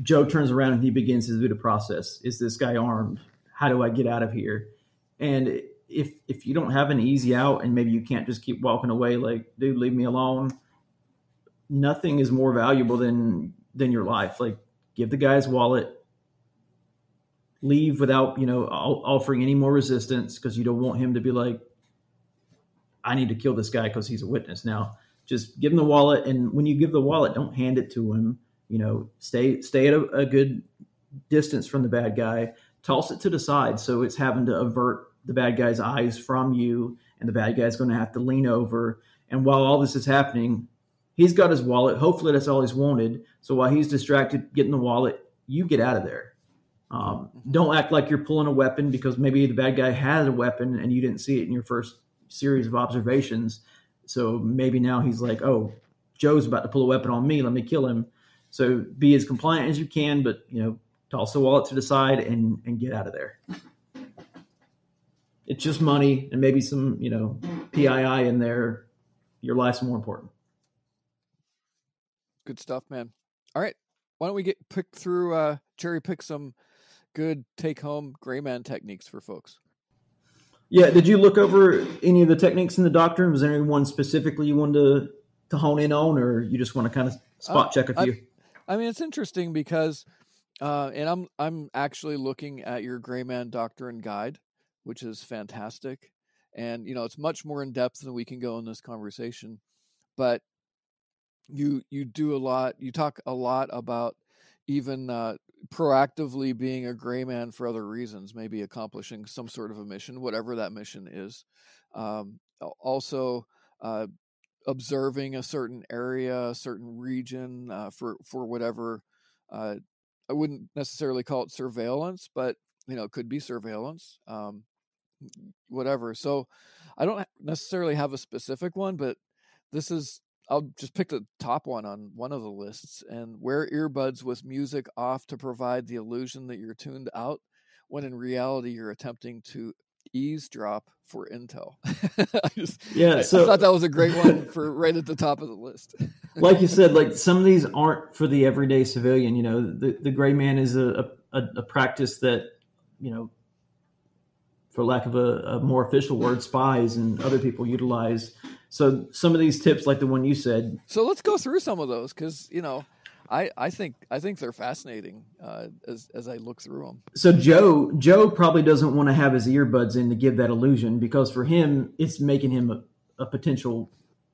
Joe turns around and he begins his OODA process. Is this guy armed? How do I get out of here? And if if you don't have an easy out and maybe you can't just keep walking away like, dude, leave me alone. Nothing is more valuable than than your life. Like, give the guy's wallet. Leave without you know offering any more resistance because you don't want him to be like, I need to kill this guy because he's a witness. Now, just give him the wallet, and when you give the wallet, don't hand it to him. You know, stay stay at a, a good distance from the bad guy. Toss it to the side so it's having to avert the bad guy's eyes from you, and the bad guy's going to have to lean over. And while all this is happening, he's got his wallet. Hopefully, that's all he's wanted. So while he's distracted getting the wallet, you get out of there. Um, don't act like you're pulling a weapon because maybe the bad guy has a weapon and you didn't see it in your first series of observations. So maybe now he's like, oh, Joe's about to pull a weapon on me. Let me kill him. So be as compliant as you can, but you know, toss the wallet to the side and and get out of there. It's just money and maybe some you know PII in there. Your life's more important. Good stuff, man. All right, why don't we get pick through uh, cherry pick some good take home gray man techniques for folks. Yeah, did you look over any of the techniques in the doctrine? Was there any one specifically you wanted to, to hone in on, or you just want to kind of spot check a few? I, I mean, it's interesting because, uh, and I'm I'm actually looking at your Gray Man Doctrine guide, which is fantastic, and you know it's much more in depth than we can go in this conversation, but you you do a lot. You talk a lot about even uh, proactively being a gray man for other reasons, maybe accomplishing some sort of a mission, whatever that mission is. Um, also, uh, observing a certain area, a certain region uh, for for whatever. Uh, I wouldn't necessarily call it surveillance, but you know, it could be surveillance, um, whatever. So I don't necessarily have a specific one, but this is I'll just pick the top one on one of the lists and wear earbuds with music off to provide the illusion that you're tuned out when in reality you're attempting to eavesdrop for intel. I just, yeah, so I thought that was a great one for right at the top of the list. like you said, like some of these aren't for the everyday civilian. You know, the the gray man is a a, a practice that you know, for lack of a, a more official word, spies and other people utilize. So some of these tips, like the one you said. So let's go through some of those because you know I, I think I think they're fascinating uh, as as I look through them. So Joe Joe probably doesn't want to have his earbuds in to give that illusion because for him it's making him a, a potential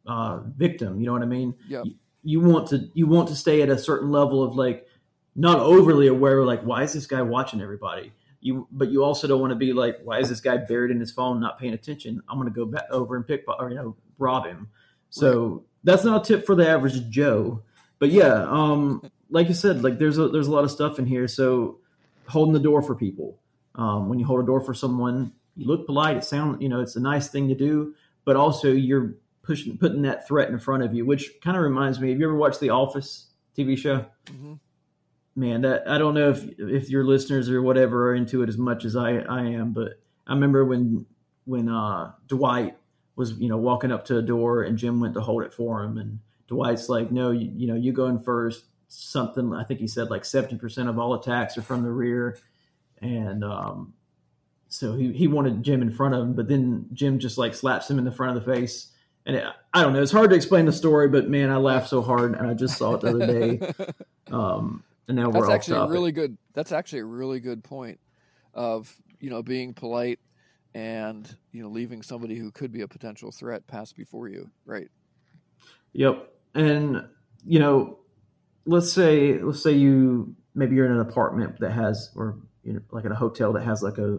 uh, victim. You know what I mean? Yeah. You, you want to you want to stay at a certain level of like not overly aware. Like why is this guy watching everybody? You but you also don't want to be like why is this guy buried in his phone not paying attention? I'm going to go back over and pick or you know rob him. So right. that's not a tip for the average Joe but yeah, um, like you said, like there's a there's a lot of stuff in here. So holding the door for people. Um, when you hold a door for someone, you look polite. It sounds, you know, it's a nice thing to do, but also you're pushing putting that threat in front of you, which kind of reminds me. Have you ever watched The Office TV show? Mm-hmm. Man, that I don't know if if your listeners or whatever are into it as much as I I am, but I remember when when uh, Dwight was you know walking up to a door and Jim went to hold it for him and Dwight's like, no, you, you know, you go in first. Something I think he said like seventy percent of all attacks are from the rear, and um, so he he wanted Jim in front of him, but then Jim just like slaps him in the front of the face. And it, I don't know, it's hard to explain the story, but man, I laughed so hard, and I just saw it the other day. Um, and now that's we're actually a really good. That's actually a really good point of you know being polite and you know leaving somebody who could be a potential threat pass before you. Right. Yep and you know, let's say let's say you maybe you're in an apartment that has or you know, like in a hotel that has like a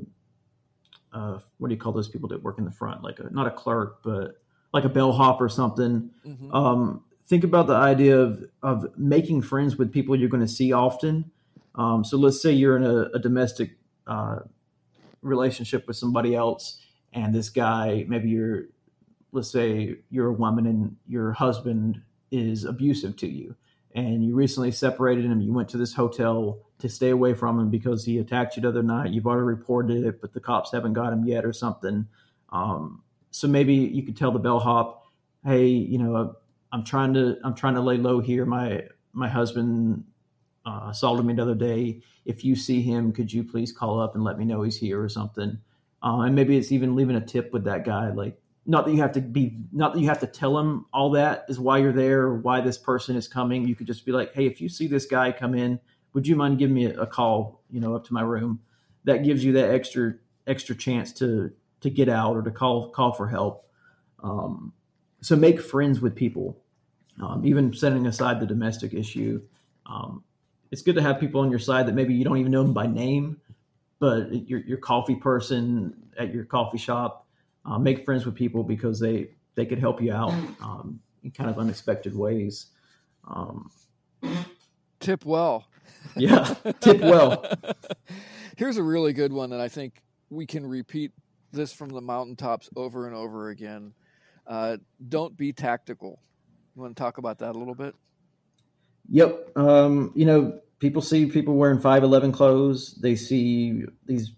uh, what do you call those people that work in the front? Like a, not a clerk, but like a bellhop or something. Mm-hmm. Um, think about the idea of of making friends with people you're going to see often. Um, so let's say you're in a, a domestic uh, relationship with somebody else, and this guy, maybe you're, let's say you're a woman and your husband is abusive to you and you recently separated him you went to this hotel to stay away from him because he attacked you the other night you've already reported it but the cops haven't got him yet or something. Um, so maybe you could tell the bellhop hey you know i'm trying to i'm trying to lay low here. My my husband uh, me the other day. If you see him could you please call up and let me know he's here or something? Uh, and maybe it's even leaving a tip with that guy like not that you have to be not that you have to tell him all that is why you're there why this person is coming. You could just be like hey if you see this guy come in would you mind giving me a, a call you know up to my room? That gives you that extra extra chance to to get out or to call call for help. Um, so make friends with people. Um, even setting aside the domestic issue um, it's good to have people on your side that maybe you don't even know them by name but your, your coffee person at your coffee shop uh, make friends with people because they they could help you out um, in kind of unexpected ways. Um, tip well. Yeah, tip well. Here's a really good one that I think we can repeat this from the mountaintops over and over again. Uh, don't be tactical. You want to talk about that a little bit? Yep. Um, you know, people see people wearing 5.11 clothes. They see these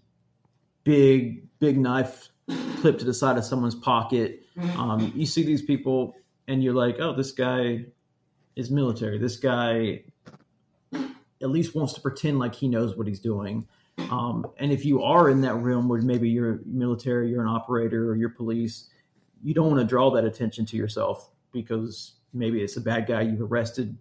big, big knife clipped to the side of someone's pocket. Um, you see these people, and you're like, oh, this guy is military. This guy at least wants to pretend like he knows what he's doing. Um, and if you are in that realm where maybe you're military, you're an operator, or you're police, you don't want to draw that attention to yourself because maybe it's a bad guy you've arrested,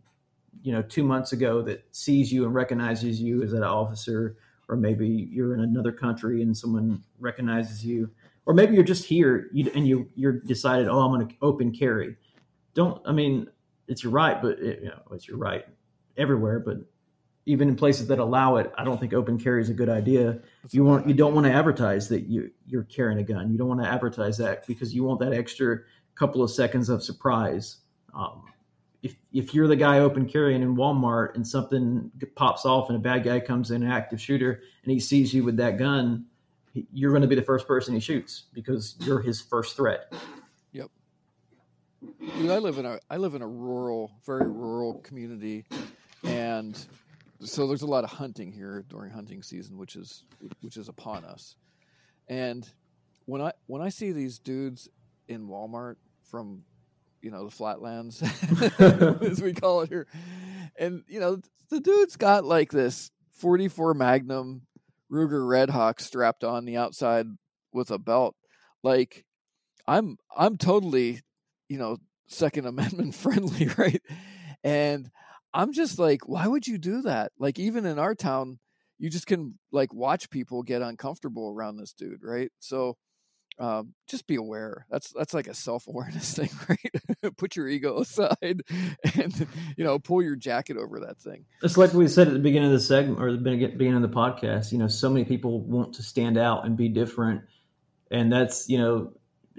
you know, two months ago that sees you and recognizes you as an officer, or maybe you're in another country and someone recognizes you or maybe you're just here and you you're decided, oh, I'm going to open carry. Don't I mean it's your right, but it, you know it's your right everywhere, but even in places that allow it, I don't think open carry is a good idea. you want you don't want to advertise that you you're carrying a gun. You don't want to advertise that because you want that extra couple of seconds of surprise. Um, if if you're the guy open carrying in Walmart and something pops off and a bad guy comes in, an active shooter, and he sees you with that gun, you're going to be the first person he shoots because you're his first threat. Yep. Dude, I live in a I live in a rural, very rural community, and so there's a lot of hunting here during hunting season, which is which is upon us. And when I when I see these dudes in Walmart from you know the flatlands as we call it here. And you know the dude's got like this 44 magnum ruger redhawk strapped on the outside with a belt. Like i'm i'm totally you know second amendment friendly right? And i'm just like why would you do that? Like even in our town you just can like watch people get uncomfortable around this dude right? So um, just be aware. That's that's like a self awareness thing, right? Put your ego aside, and you know, pull your jacket over that thing. It's like we said at the beginning of the segment or the beginning of the podcast. You know, so many people want to stand out and be different, and that's you know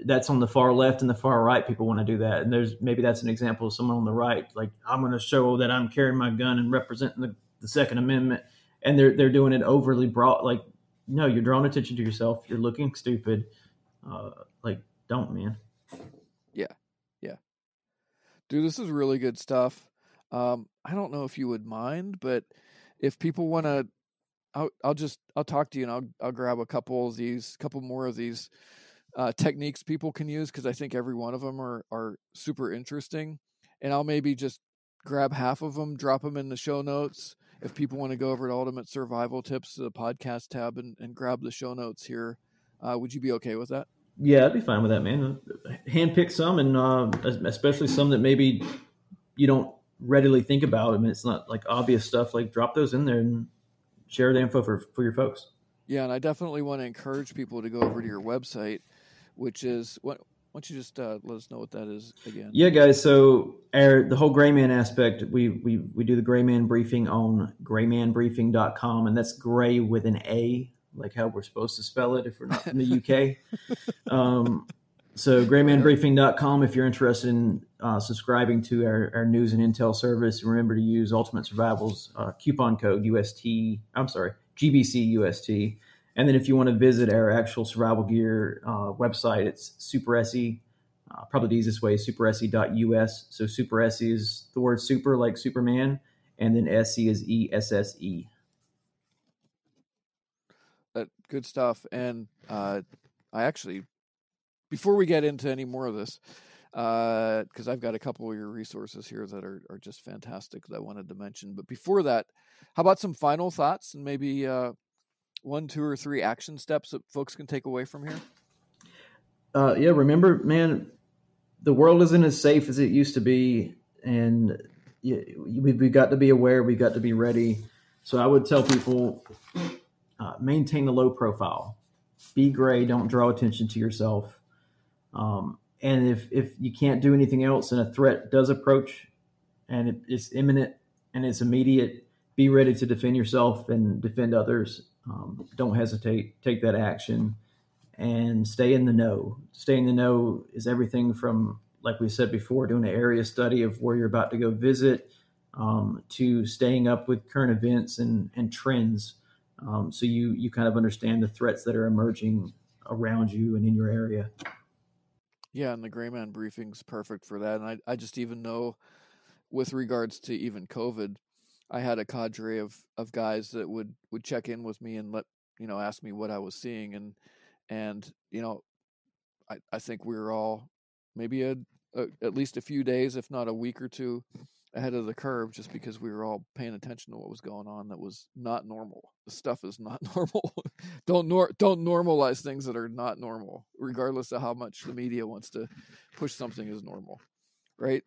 that's on the far left and the far right. People want to do that, and there's maybe that's an example of someone on the right, like I'm going to show that I'm carrying my gun and representing the, the Second Amendment, and they're they're doing it overly broad. Like, no, you're drawing attention to yourself. You're looking stupid uh, like don't man. Yeah. Yeah. Dude this is really good stuff. Um i don't know if you would mind but if people want to I'll, I'll just i'll talk to you and i'll i'll grab a couple of these couple more of these uh, techniques people can use because i think every one of them are are super interesting. And i'll maybe just grab half of them drop them in the show notes. If people want to go over to ultimate survival tips the podcast tab and, and grab the show notes here uh, would you be okay with that? Yeah, I'd be fine with that, man. Handpick some, and uh, especially some that maybe you don't readily think about. I mean, it's not like obvious stuff. Like drop those in there and share the info for for your folks. Yeah, and I definitely want to encourage people to go over to your website, which is what. Why don't you just uh, let us know what that is again? Yeah, guys. So our, the whole Gray Man aspect, we, we we do the Gray Man briefing on graymanbriefing.com, and that's gray with an A, like how we're supposed to spell it if we're not from the UK. um, so graymanbriefing.com if you're interested in uh, subscribing to our, our, news and intel service, remember to use Ultimate Survival's uh, coupon code UST. I'm sorry, GBC UST. And then if you want to visit our actual survival gear uh, website, it's Superesse. Uh, probably the easiest way is superesse.us. So Superesse is the word super like Superman, and then SE is E S S E good stuff. And uh, I actually, before we get into any more of this, because uh, I've got a couple of your resources here that are, are just fantastic that I wanted to mention. But before that, how about some final thoughts and maybe uh, one, two, or three action steps that folks can take away from here? Uh, yeah, remember, man, the world isn't as safe as it used to be, and we've, we've got to be aware. We've got to be ready. So I would tell people uh, maintain a low profile. Be gray. Don't draw attention to yourself. Um, and if if you can't do anything else and a threat does approach, and it, it's imminent and it's immediate, be ready to defend yourself and defend others. Um, don't hesitate. Take that action and stay in the know. Stay in the know is everything from, like we said before, doing an area study of where you're about to go visit, um, to staying up with current events and, and trends um, so you you kind of understand the threats that are emerging around you and in your area. Yeah, and the Gray Man briefing's perfect for that. And I I just even know with regards to even COVID, I had a cadre of of guys that would would check in with me and let you know ask me what I was seeing and and you know I I think we were all maybe a, a at least a few days, if not a week or two, ahead of the curve just because we were all paying attention to what was going on that was not normal. The stuff is not normal. don't nor- don't normalize things that are not normal, regardless of how much the media wants to push something as normal, right?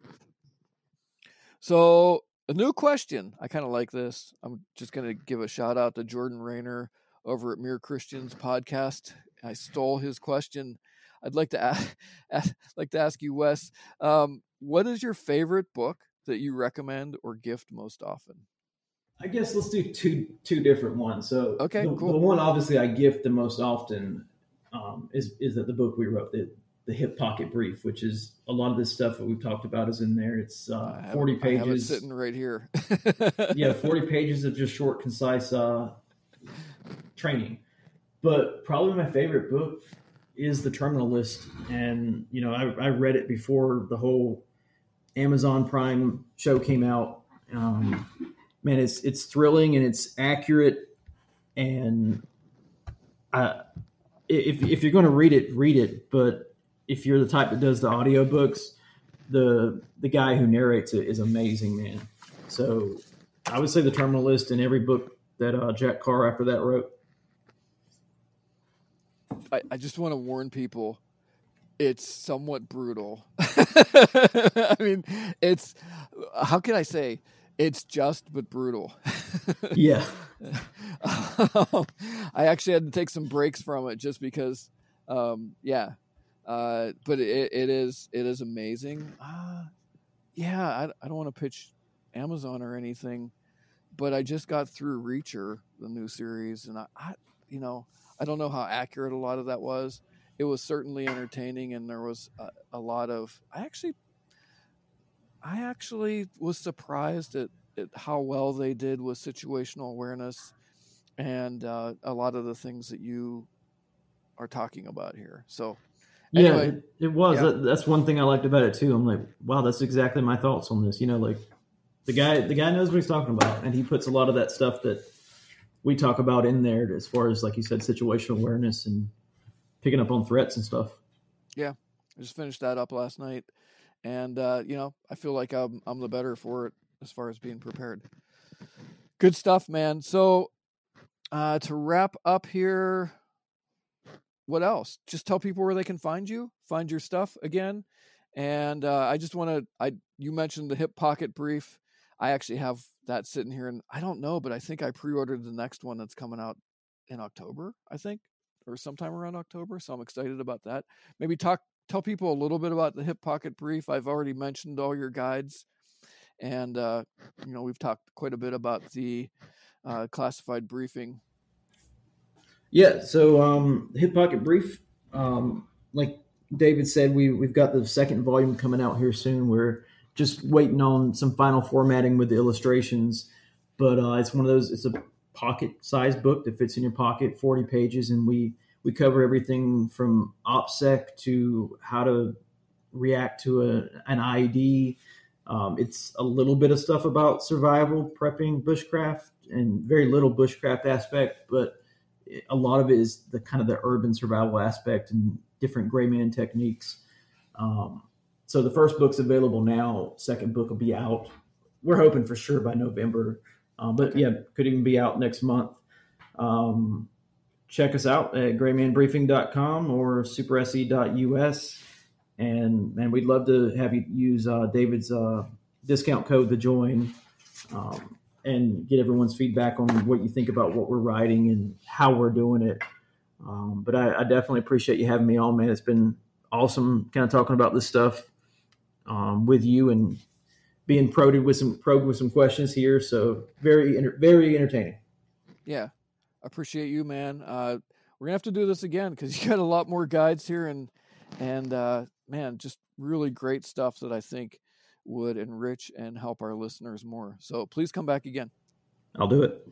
So a new question. I kind of like this. I'm just going to give a shout out to Jordan Raynor over at Mere Christians podcast. I stole his question. I'd like to ask, like to ask you, Wes, um, what is your favorite book that you recommend or gift most often? I guess let's do two two different ones. So okay, the, cool. The one obviously I gift the most often um, is is that the book we wrote, the the hip pocket brief, which is a lot of this stuff that we've talked about is in there. It's uh, forty pages, sitting right here. yeah, forty pages of just short, concise uh, training. But probably my favorite book is the Terminal List, and you know I, I read it before the whole Amazon Prime show came out. Um, man, it's it's thrilling and it's accurate, and I, if if you're going to read it, read it. But if you're the type that does the audiobooks, the the guy who narrates it is amazing, man. So I would say the Terminal List in every book that uh, Jack Carr after that wrote. I, I just want to warn people it's somewhat brutal. I mean, it's how can I say it's just but brutal. yeah. Um, I actually had to take some breaks from it just because, um, yeah. Uh, but it, it is it is amazing. Uh, yeah, I, I don't want to pitch Amazon or anything, but I just got through Reacher, the new series, and I, I you know I don't know how accurate a lot of that was. It was certainly entertaining, and there was a, a lot of. I actually, I actually was surprised at, at how well they did with situational awareness, and uh, a lot of the things that you are talking about here. So, anyway, yeah, it, it was. Yeah. That, that's one thing I liked about it too. I'm like, wow, that's exactly my thoughts on this. You know, like the guy, the guy knows what he's talking about, and he puts a lot of that stuff that we talk about in there as far as like you said situational awareness and picking up on threats and stuff. Yeah i just finished that up last night and uh, you know i feel like I'm, I'm the better for it as far as being prepared. Good stuff man. So uh, to wrap up here what else? Just tell people where they can find you find your stuff again and uh, i just want to i you mentioned the hip pocket brief. I actually have that sitting here, and I don't know, but I think I pre-ordered the next one that's coming out in October, I think, or sometime around October. So I'm excited about that. Maybe talk tell people a little bit about the hip pocket brief. I've already mentioned all your guides, and uh, you know we've talked quite a bit about the uh, classified briefing. Yeah, so um, hip pocket brief, um, like David said, we we've got the second volume coming out here soon. We're just waiting on some final formatting with the illustrations. But uh, it's one of those. It's a pocket sized book that fits in your pocket, forty pages, and we we cover everything from OPSEC to how to react to a, an IED. Um, it's a little bit of stuff about survival, prepping, bushcraft, and very little bushcraft aspect, but a lot of it is the kind of the urban survival aspect and different gray man techniques. Um, so the first book's available now. Second book will be out. We're hoping for sure by November, uh, but yeah, could even be out next month. Um, check us out at graymanbriefing.com or superesse.us. And man, we'd love to have you use uh, David's uh, discount code to join um, and get everyone's feedback on what you think about what we're writing and how we're doing it. Um, but I, I, definitely appreciate you having me on, man. It's been awesome kind of talking about this stuff um, with you and being probed with some probed with some questions here. So very very entertaining. Yeah, appreciate you, man. Uh, we're gonna have to do this again because you got a lot more guides here and and uh, man, just really great stuff that I think would enrich and help our listeners more. So please come back again. I'll do it.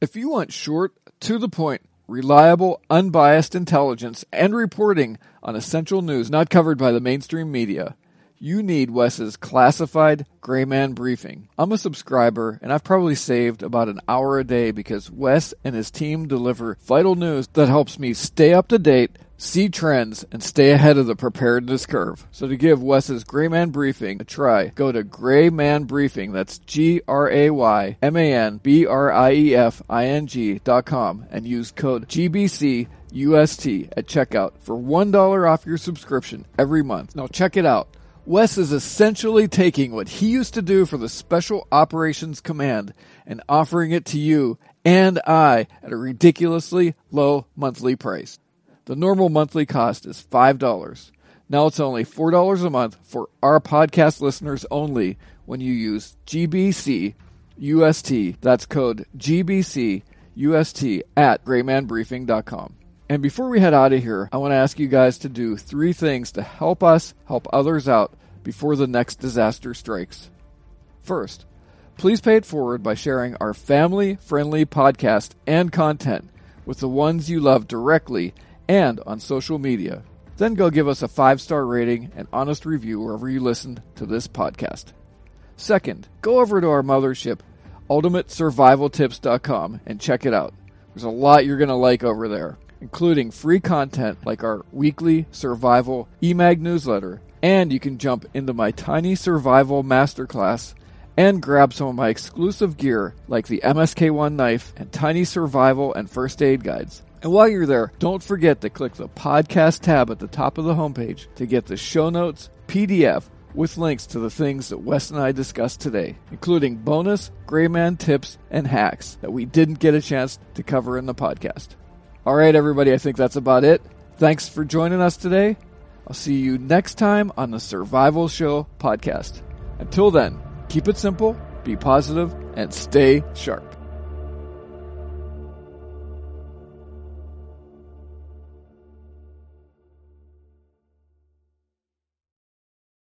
If you want short, to the point, reliable, unbiased intelligence and reporting on essential news not covered by the mainstream media. You need Wes's classified Grayman briefing. I'm a subscriber and I've probably saved about an hour a day because Wes and his team deliver vital news that helps me stay up to date see trends, and stay ahead of the preparedness curve. So to give Wes's Grayman Briefing a try, go to Grayman Briefing, that's G-R-A-Y-M-A-N-B-R-I-E-F-I-N-G dot com, and use code GBC UST at checkout for $1 off your subscription every month. Now check it out. Wes is essentially taking what he used to do for the Special Operations Command and offering it to you and I at a ridiculously low monthly price. The normal monthly cost is $5. Now it's only $4 a month for our podcast listeners only when you use GBC UST. That's code GBC ust at graymanbriefing.com. And before we head out of here, I want to ask you guys to do three things to help us help others out before the next disaster strikes. First, please pay it forward by sharing our family friendly podcast and content with the ones you love directly and on social media. Then go give us a five star rating and honest review wherever you listen to this podcast. Second, go over to our mothership, ultimatesurvivaltips.com, and check it out. There's a lot you're going to like over there, including free content like our weekly survival EMAG newsletter, and you can jump into my tiny survival masterclass and grab some of my exclusive gear like the MSK1 knife and tiny survival and first aid guides. And while you're there, don't forget to click the podcast tab at the top of the homepage to get the show notes, PDF, with links to the things that Wes and I discussed today, including bonus Grayman tips and hacks that we didn't get a chance to cover in the podcast. All right, everybody, I think that's about it. Thanks for joining us today. I'll see you next time on the Survival Show podcast. Until then, keep it simple, be positive, and stay sharp.